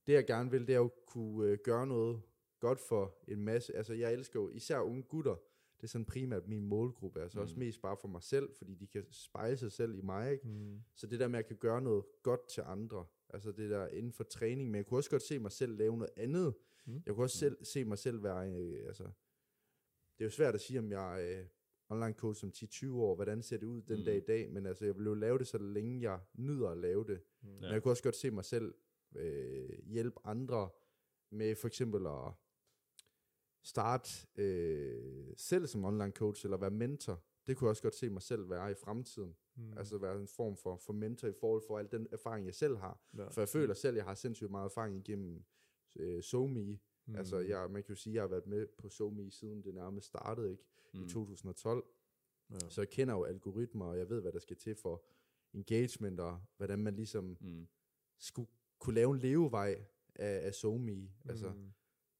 det jeg gerne vil, det er jo at kunne øh, gøre noget godt for en masse, altså jeg elsker jo især unge gutter, det er sådan primært min målgruppe, altså mm. også mest bare for mig selv, fordi de kan spejle sig selv i mig, ikke? Mm. Så det der med, at jeg kan gøre noget godt til andre, altså det der inden for træning, men jeg kunne også godt se mig selv lave noget andet. Mm. Jeg kunne også selv, se mig selv være, øh, altså, det er jo svært at sige, om jeg øh, online coach som 10-20 år, hvordan ser det ud den mm. dag i dag, men altså, jeg vil jo lave det, så længe jeg nyder at lave det. Mm. Men jeg kunne også godt se mig selv øh, hjælpe andre med for eksempel at starte øh, selv som online coach, eller være mentor. Det kunne jeg også godt se mig selv være i fremtiden. Mm. Altså være en form for, for mentor i forhold for al den erfaring, jeg selv har. Ja. For jeg føler selv, at jeg har sindssygt meget erfaring igennem øh, SoMe. Mm. Altså jeg, man kan jo sige, at jeg har været med på SoMe siden det nærmest startede ikke mm. i 2012. Ja. Så jeg kender jo algoritmer, og jeg ved, hvad der skal til for engagement, og hvordan man ligesom Mm. skulle kunne lave en levevej af, af SoMe. Altså, Mm.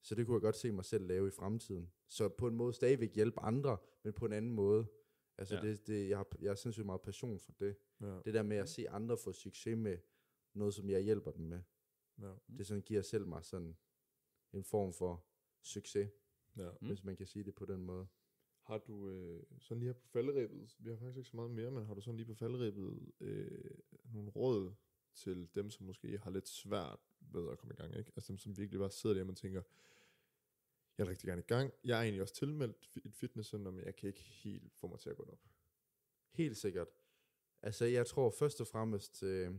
så det kunne jeg godt se mig selv lave i fremtiden. Så på en måde stadigvæk hjælpe andre, men på en anden måde. Altså Ja. ja. det, det, jeg, har, jeg har sindssygt meget passion for det. Ja. Det der med at se andre få succes med noget, som jeg hjælper dem med. Ja. Det sådan giver selv mig sådan en form for succes, Ja. mm. hvis man kan sige det på den måde. Har du øh, sådan lige her på falderæbet, vi har faktisk ikke så meget mere, men har du sådan lige på falderæbet øh, nogle råd til dem, som måske har lidt svært ved at komme i gang, ikke? Altså dem, som virkelig bare sidder der, og man tænker, jeg er rigtig gerne i gang. Jeg er egentlig også tilmeldt et fitnesscenter, men jeg kan ikke helt få mig til at gå op. Helt sikkert. Altså, jeg tror først og fremmest, øh,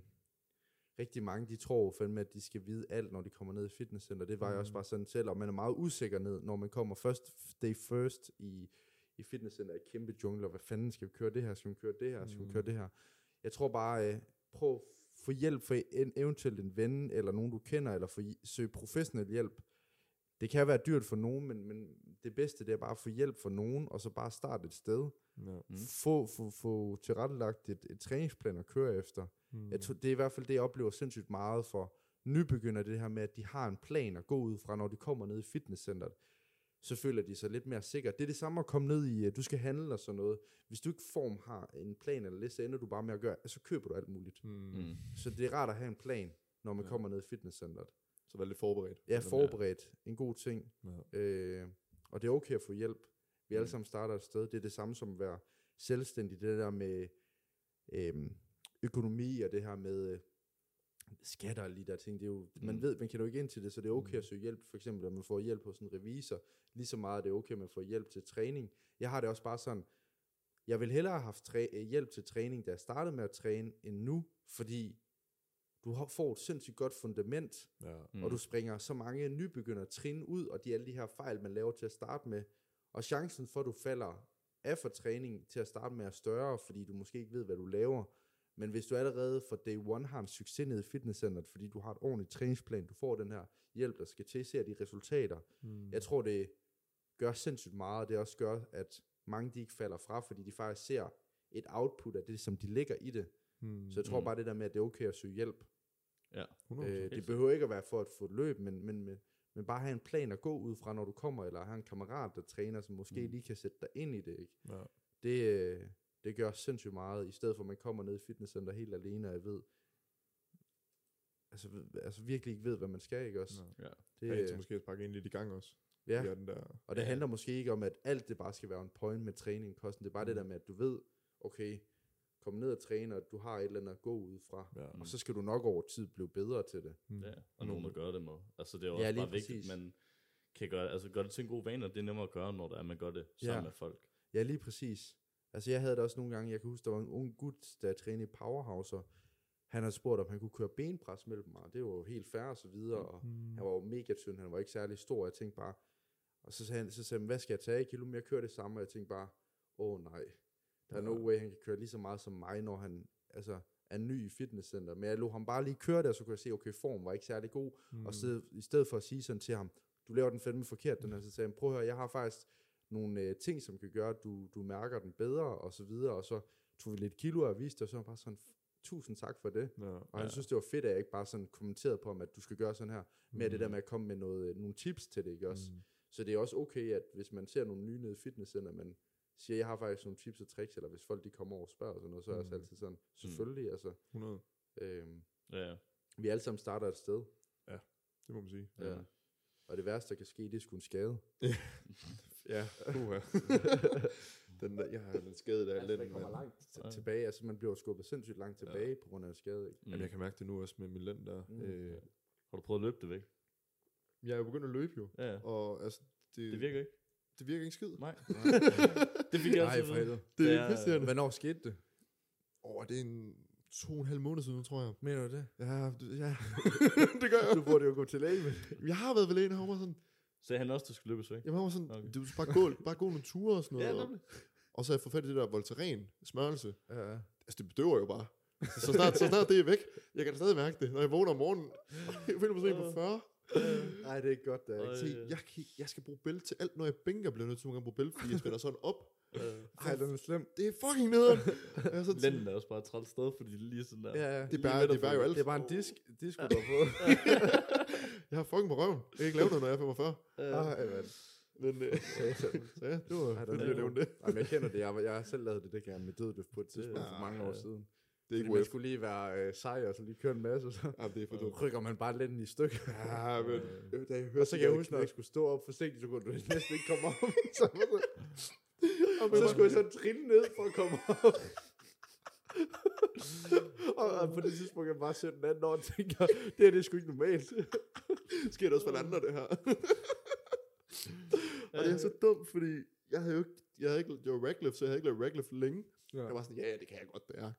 rigtig mange, de tror fandme, at de skal vide alt, når de kommer ned i fitnesscenter. Det var mm. jeg også bare sådan selv, og man er meget usikker ned, når man kommer først, day first i, i fitnesscenter, i kæmpe jungler. Hvad fanden skal vi køre det her? Skal vi køre det her? Skal vi køre det her? Jeg tror bare, øh, prøv at få hjælp fra en, eventuelt en ven, eller nogen du kender, eller få, søg professionel hjælp. Det kan være dyrt for nogen, men, men det bedste, det er bare at få hjælp for nogen, og så bare starte et sted. Ja. Mm. Få, få, få tilrettelagt et, et træningsplan at køre efter. Mm. Jeg tror, det er i hvert fald det, jeg oplever sindssygt meget for nybegynder, det her med, at de har en plan at gå ud fra, når de kommer ned i fitnesscenteret. Så føler de sig lidt mere sikre. Det er det samme at komme ned i, at du skal handle og sådan noget. Hvis du ikke form har en plan eller liste, så ender du bare med at gøre, så køber du alt muligt. Mm. Mm. Så det er rart at have en plan, når man ja. kommer ned i fitnesscenteret. Så vær lidt forberedt. Ja, forberedt. En god ting. Ja. Øh, og det er okay at få hjælp. Vi alle sammen starter et sted. Det er det samme som at være selvstændig. Det der med øh, økonomi og det her med øh, skatter og de der ting. Det er jo, man ved, man kan jo ikke ind til det, så det er okay at søge hjælp. For eksempel, at man får hjælp hos en revisor. Lige så meget er det okay, at man får hjælp til træning. Jeg har det også bare sådan, jeg vil hellere have haft træ- øh, hjælp til træning, da jeg startede med at træne, end nu, fordi du har- får et sindssygt godt fundament, Ja. mm. og du springer så mange nybegyndere trin ud, og de alle de her fejl, man laver til at starte med. Og chancen for, at du falder af for træning til at starte med er større, fordi du måske ikke ved, hvad du laver. Men hvis du allerede fra day one har en succes nede i fitnesscenteret, fordi du har et ordentligt træningsplan, du får den her hjælp, der skal til, ser de resultater. Mm. Jeg tror, det gør sindssygt meget, og det også gør, at mange de ikke falder fra, fordi de faktisk ser et output af det, som de lægger i det. Mm. Så jeg tror bare det der med, at det er okay at søge hjælp. Ja. 100%. Øh, det behøver ikke at være for at få et løb, men, men, men, men bare have en plan at gå ud fra, når du kommer, eller have en kammerat, der træner, som måske mm. lige kan sætte dig ind i det. Ikke? Ja. Det, øh, det gør sindssygt meget, i stedet for at man kommer ned i fitnesscenter helt alene, og jeg ved, altså, altså virkelig ikke ved, hvad man skal, ikke også? Ja. Det, Ja, til øh, måske at sparke en lidt i gang også. ja, Ja, den der. og det Ja. handler måske ikke om, at alt det bare skal være en point med træning, kosten. Det er bare mm. det der med, at du ved, okay, kom ned og træne, og du har et eller andet at gå ud fra. Ja. Og så skal du nok over tid blive bedre til det. ja. Og nogen, der gør det med. Altså, det er jo Mm. Ja, også bare vigtigt, at man kan gøre, altså, gøre det til en god vane, og det er nemmere at gøre, når der er, man gør det sammen Ja. med folk. Ja, lige præcis. Altså jeg havde det også nogle gange, jeg kan huske, der var en ung gut, der trænede i Powerhouse, og han havde spurgt, om han kunne køre benpres mellem mig, og det var jo helt fair og så videre, og han var jo mega tynd, han var ikke særlig stor, og jeg tænkte bare, og så sagde han, så sagde han, hvad skal jeg tage i kilo, men jeg kører det samme, og jeg tænkte bare, åh oh, nej, der er no way, han kan køre lige så meget som mig, når han altså, er ny i fitnesscenter, men jeg lå ham bare lige køre der, så kunne jeg se, okay, form var ikke særlig god, mm. og så, i stedet for at sige sådan til ham, du laver den fandme forkert, den her, så sagde han, prøv at høre, jeg har faktisk nogle øh, ting, som kan gøre, at du, du mærker den bedre, og så videre, og så tog vi lidt kilo og viste det, og så var bare sådan, tusind tak for det. Ja. Og han synes, det var fedt, at jeg ikke bare sådan kommenterede på ham, at du skal gøre sådan her, med det der med at komme med noget, øh, nogle tips til det, ikke også? Så det er også okay, at hvis man ser nogle nye nede i fitnesscenter, man siger, jeg har faktisk nogle tips og tricks, eller hvis folk de kommer over og spørger og sådan noget, så er jeg også altid sådan, selvfølgelig, altså, 100. øhm, Ja, ja. vi alle sammen starter et sted, Det må man sige. ja. og det værste, der kan ske, det er sgu en skade. Ja, puha. den der, jeg har lidt skadet af Altså, den. kommer langt tilbage, altså man bliver skubbet sindssygt langt tilbage ja. på grund af en skade, ikke? Jamen, jeg kan mærke det nu også med min lænd der. Mm. Øh, Har du prøvet at løbe det væk? jeg er jo begyndt at løbe jo. Ja, ja. Og altså, det, Det virker ikke. Det virker ikke skid. Nej. det fik jeg Nej, altid for helvede. Det Det er er- pisserende. Hvornår skete det? Åh, det er en to og en halv måned siden, tror jeg. Mener du det? Ja, det, ja. det gør jeg. Du burde jo gå til læge med. Jeg har været ved lægen, og han var sådan, Sagde han også, at du skulle løbes væk? jeg var sådan, Okay. du bare gå, bare gå nogle ture og sådan noget. Ja, og, nemlig. og så har jeg fået fat i det der Voltaren smørelse. Ja, ja. Altså, det bedøver jo bare. Så, så, snart, så snart det er væk, jeg kan stadig mærke det, når jeg vågner om morgenen. Jeg føler mig sådan en på 40. Nej, det er ikke godt, er ikke. Ej. Se, jeg, kan, jeg skal bruge bælte til alt, når jeg bænker, bliver nødt til at bruge bælte, fordi jeg spænder sådan op. Ej, den er slem. Det er fucking nederen. Er sådan, Lænden er også bare et træls sted, fordi det er lige sådan der. Ja, ja. det bærer, det bærer jo alt. Det er bare en disk, disk du går på. Jeg har fucking på røven. Jeg kan ikke lave noget, når jeg er 45. Ej, mand. Men, øh, så ja, det var Ej, fedt, at er jeg nævnte det. Ej, men jeg kender det. Jeg, jeg har selv lavet det, det gerne med døddøft på et tidspunkt Det- for mange år siden. Det er ikke man skulle lige være øh, sej, og så lige køre en masse, og så Ja, det er for dumt. rykker man bare lænden i stykker. Ja, men øh, da jeg hørte Og så kan jeg huske, når jeg skulle stå op forsigtigt, så kunne du næsten ikke komme op. så, så, så skulle jeg så trille ned for at komme op. og, og, på det tidspunkt jeg bare 17 år og tænker, det her det er sgu ikke normalt. sker det også for andre, det her. og det er så dumt, fordi jeg havde jo ikke, jeg havde ikke, det var Radcliffe, så jeg havde ikke lavet Radcliffe længe. Ja. Jeg var sådan, ja, ja, det kan jeg godt, det er.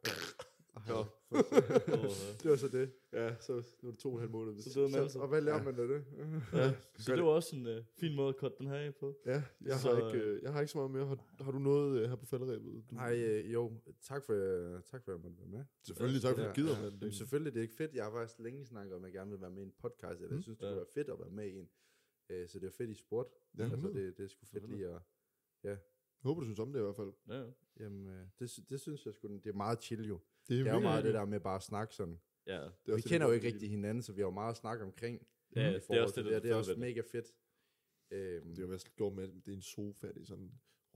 Ja. Nå, Det var så det. ja, så nu er det to og en halv måned. Så døde man altså. Og hvad lærer man af det? Ja, Så det var også en uh, fin måde at cutte den her af på. ja jeg, Så- har ikke, øh, jeg har ikke så meget mere. Har, har du noget øh, her på falderæbet? Nej, øh, jo, tak for, øh, tak for, at jeg måtte være med. Selvfølgelig, tak for at du gider, ja. Jamen, selvfølgelig, det er ikke fedt. Jeg har faktisk længe snakket om, at jeg gerne vil være med i en podcast. Eller jeg synes, det Ja. kunne være fedt at være med i en. Øh, Så det er fedt, I spurgte. Ja, altså, 100. det, det er sgu fedt lige at... Jeg håber, du synes om det i hvert fald. Ja, ja. Jamen, øh, det, det synes jeg sgu, det er meget chill jo. Det er, Det er jo meget det der med bare at snakke sådan. ja. Det Vi det, kender der jo ikke rigtig hinanden, så vi har jo meget at snakke omkring. Ja, i det er også til det, der det, det er også mega fedt. Øhm, Det er jo hvad gjort med, at det er en sofa, det er sådan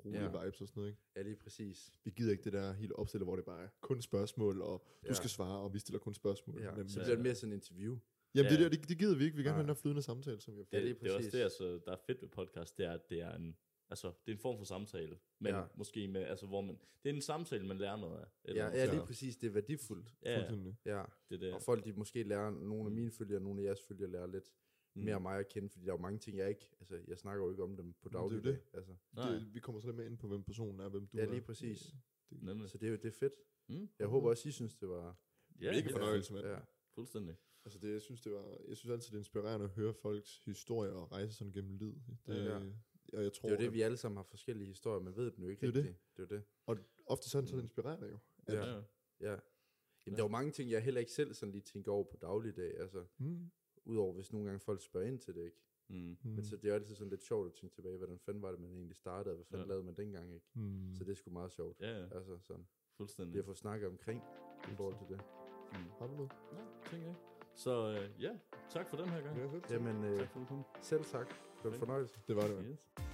rolige Ja. vibes og sådan noget, ikke? ja, lige præcis. Vi gider ikke det der helt opstillet, hvor det bare er kun spørgsmål, og du Ja. skal svare, og vi stiller kun spørgsmål. Ja. Men, Så ja. bliver det mere sådan en interview. Jamen, Ja. det, der, det, det gider vi ikke. Vi vil gerne have Nej. den der flydende samtale, som vi har fået. Ja, Det, lige det er også præcis. det, altså, der er fedt ved podcast, det er, at det er en, altså, det er en form for samtale, men Ja. ja. måske med, altså, hvor man, det er en samtale, man lærer noget af. Eller Ja, noget. ja, lige Ja. præcis. Det er værdifuldt. ja, ja, Fuldstændig. Ja. det er det. Og folk, de måske lærer, nogle af mine følgere, nogle af jeres følgere lærer lidt Mm. mere af mig at kende, fordi der er jo mange ting, jeg ikke, altså, jeg snakker jo ikke om dem på det er daglig. det. Altså. Nej, Det, vi kommer så lidt mere ind på, hvem personen er, hvem du Ja, er. lige præcis. nemlig. Så det er jo det er fedt. Mm. Jeg håber også, I synes, det var... Ja, Ikke ja, fornøjelse med. Ja. fuldstændig. Altså det, jeg synes, det var, jeg synes altid, det er inspirerende at høre folks historier og rejse sådan gennem lyd. Det, Ja. Og jeg tror, Det er jo det, at- vi alle sammen har forskellige historier, men ved den jo ikke Det er jo det. rigtigt. Det er jo det. og ofte sådan, så er det inspirerende jo. At, Ja. Ja. Ja. Jamen, der er jo mange ting, jeg heller ikke selv sådan lige tænker over på dagligdag, altså, Mm. udover hvis nogle gange folk spørger ind til det, ikke? Mm. Mm. Men så det er jo altid sådan lidt sjovt at tænke tilbage, hvordan fanden var det, man egentlig startede, og hvad fanden Ja. ja. lavede man dengang, ikke? Mm. Så det er sgu meget sjovt. Ja, ja, Altså sådan, fuldstændig. lige at få snakket omkring i forhold til det. Har du noget? Nej, tænker jeg. Så øh, ja, tak for den her gang. Ja. Jamen, øh, Tak for at du kom. selv tak. Det var en fornøjelse. Det var det, man. Yes.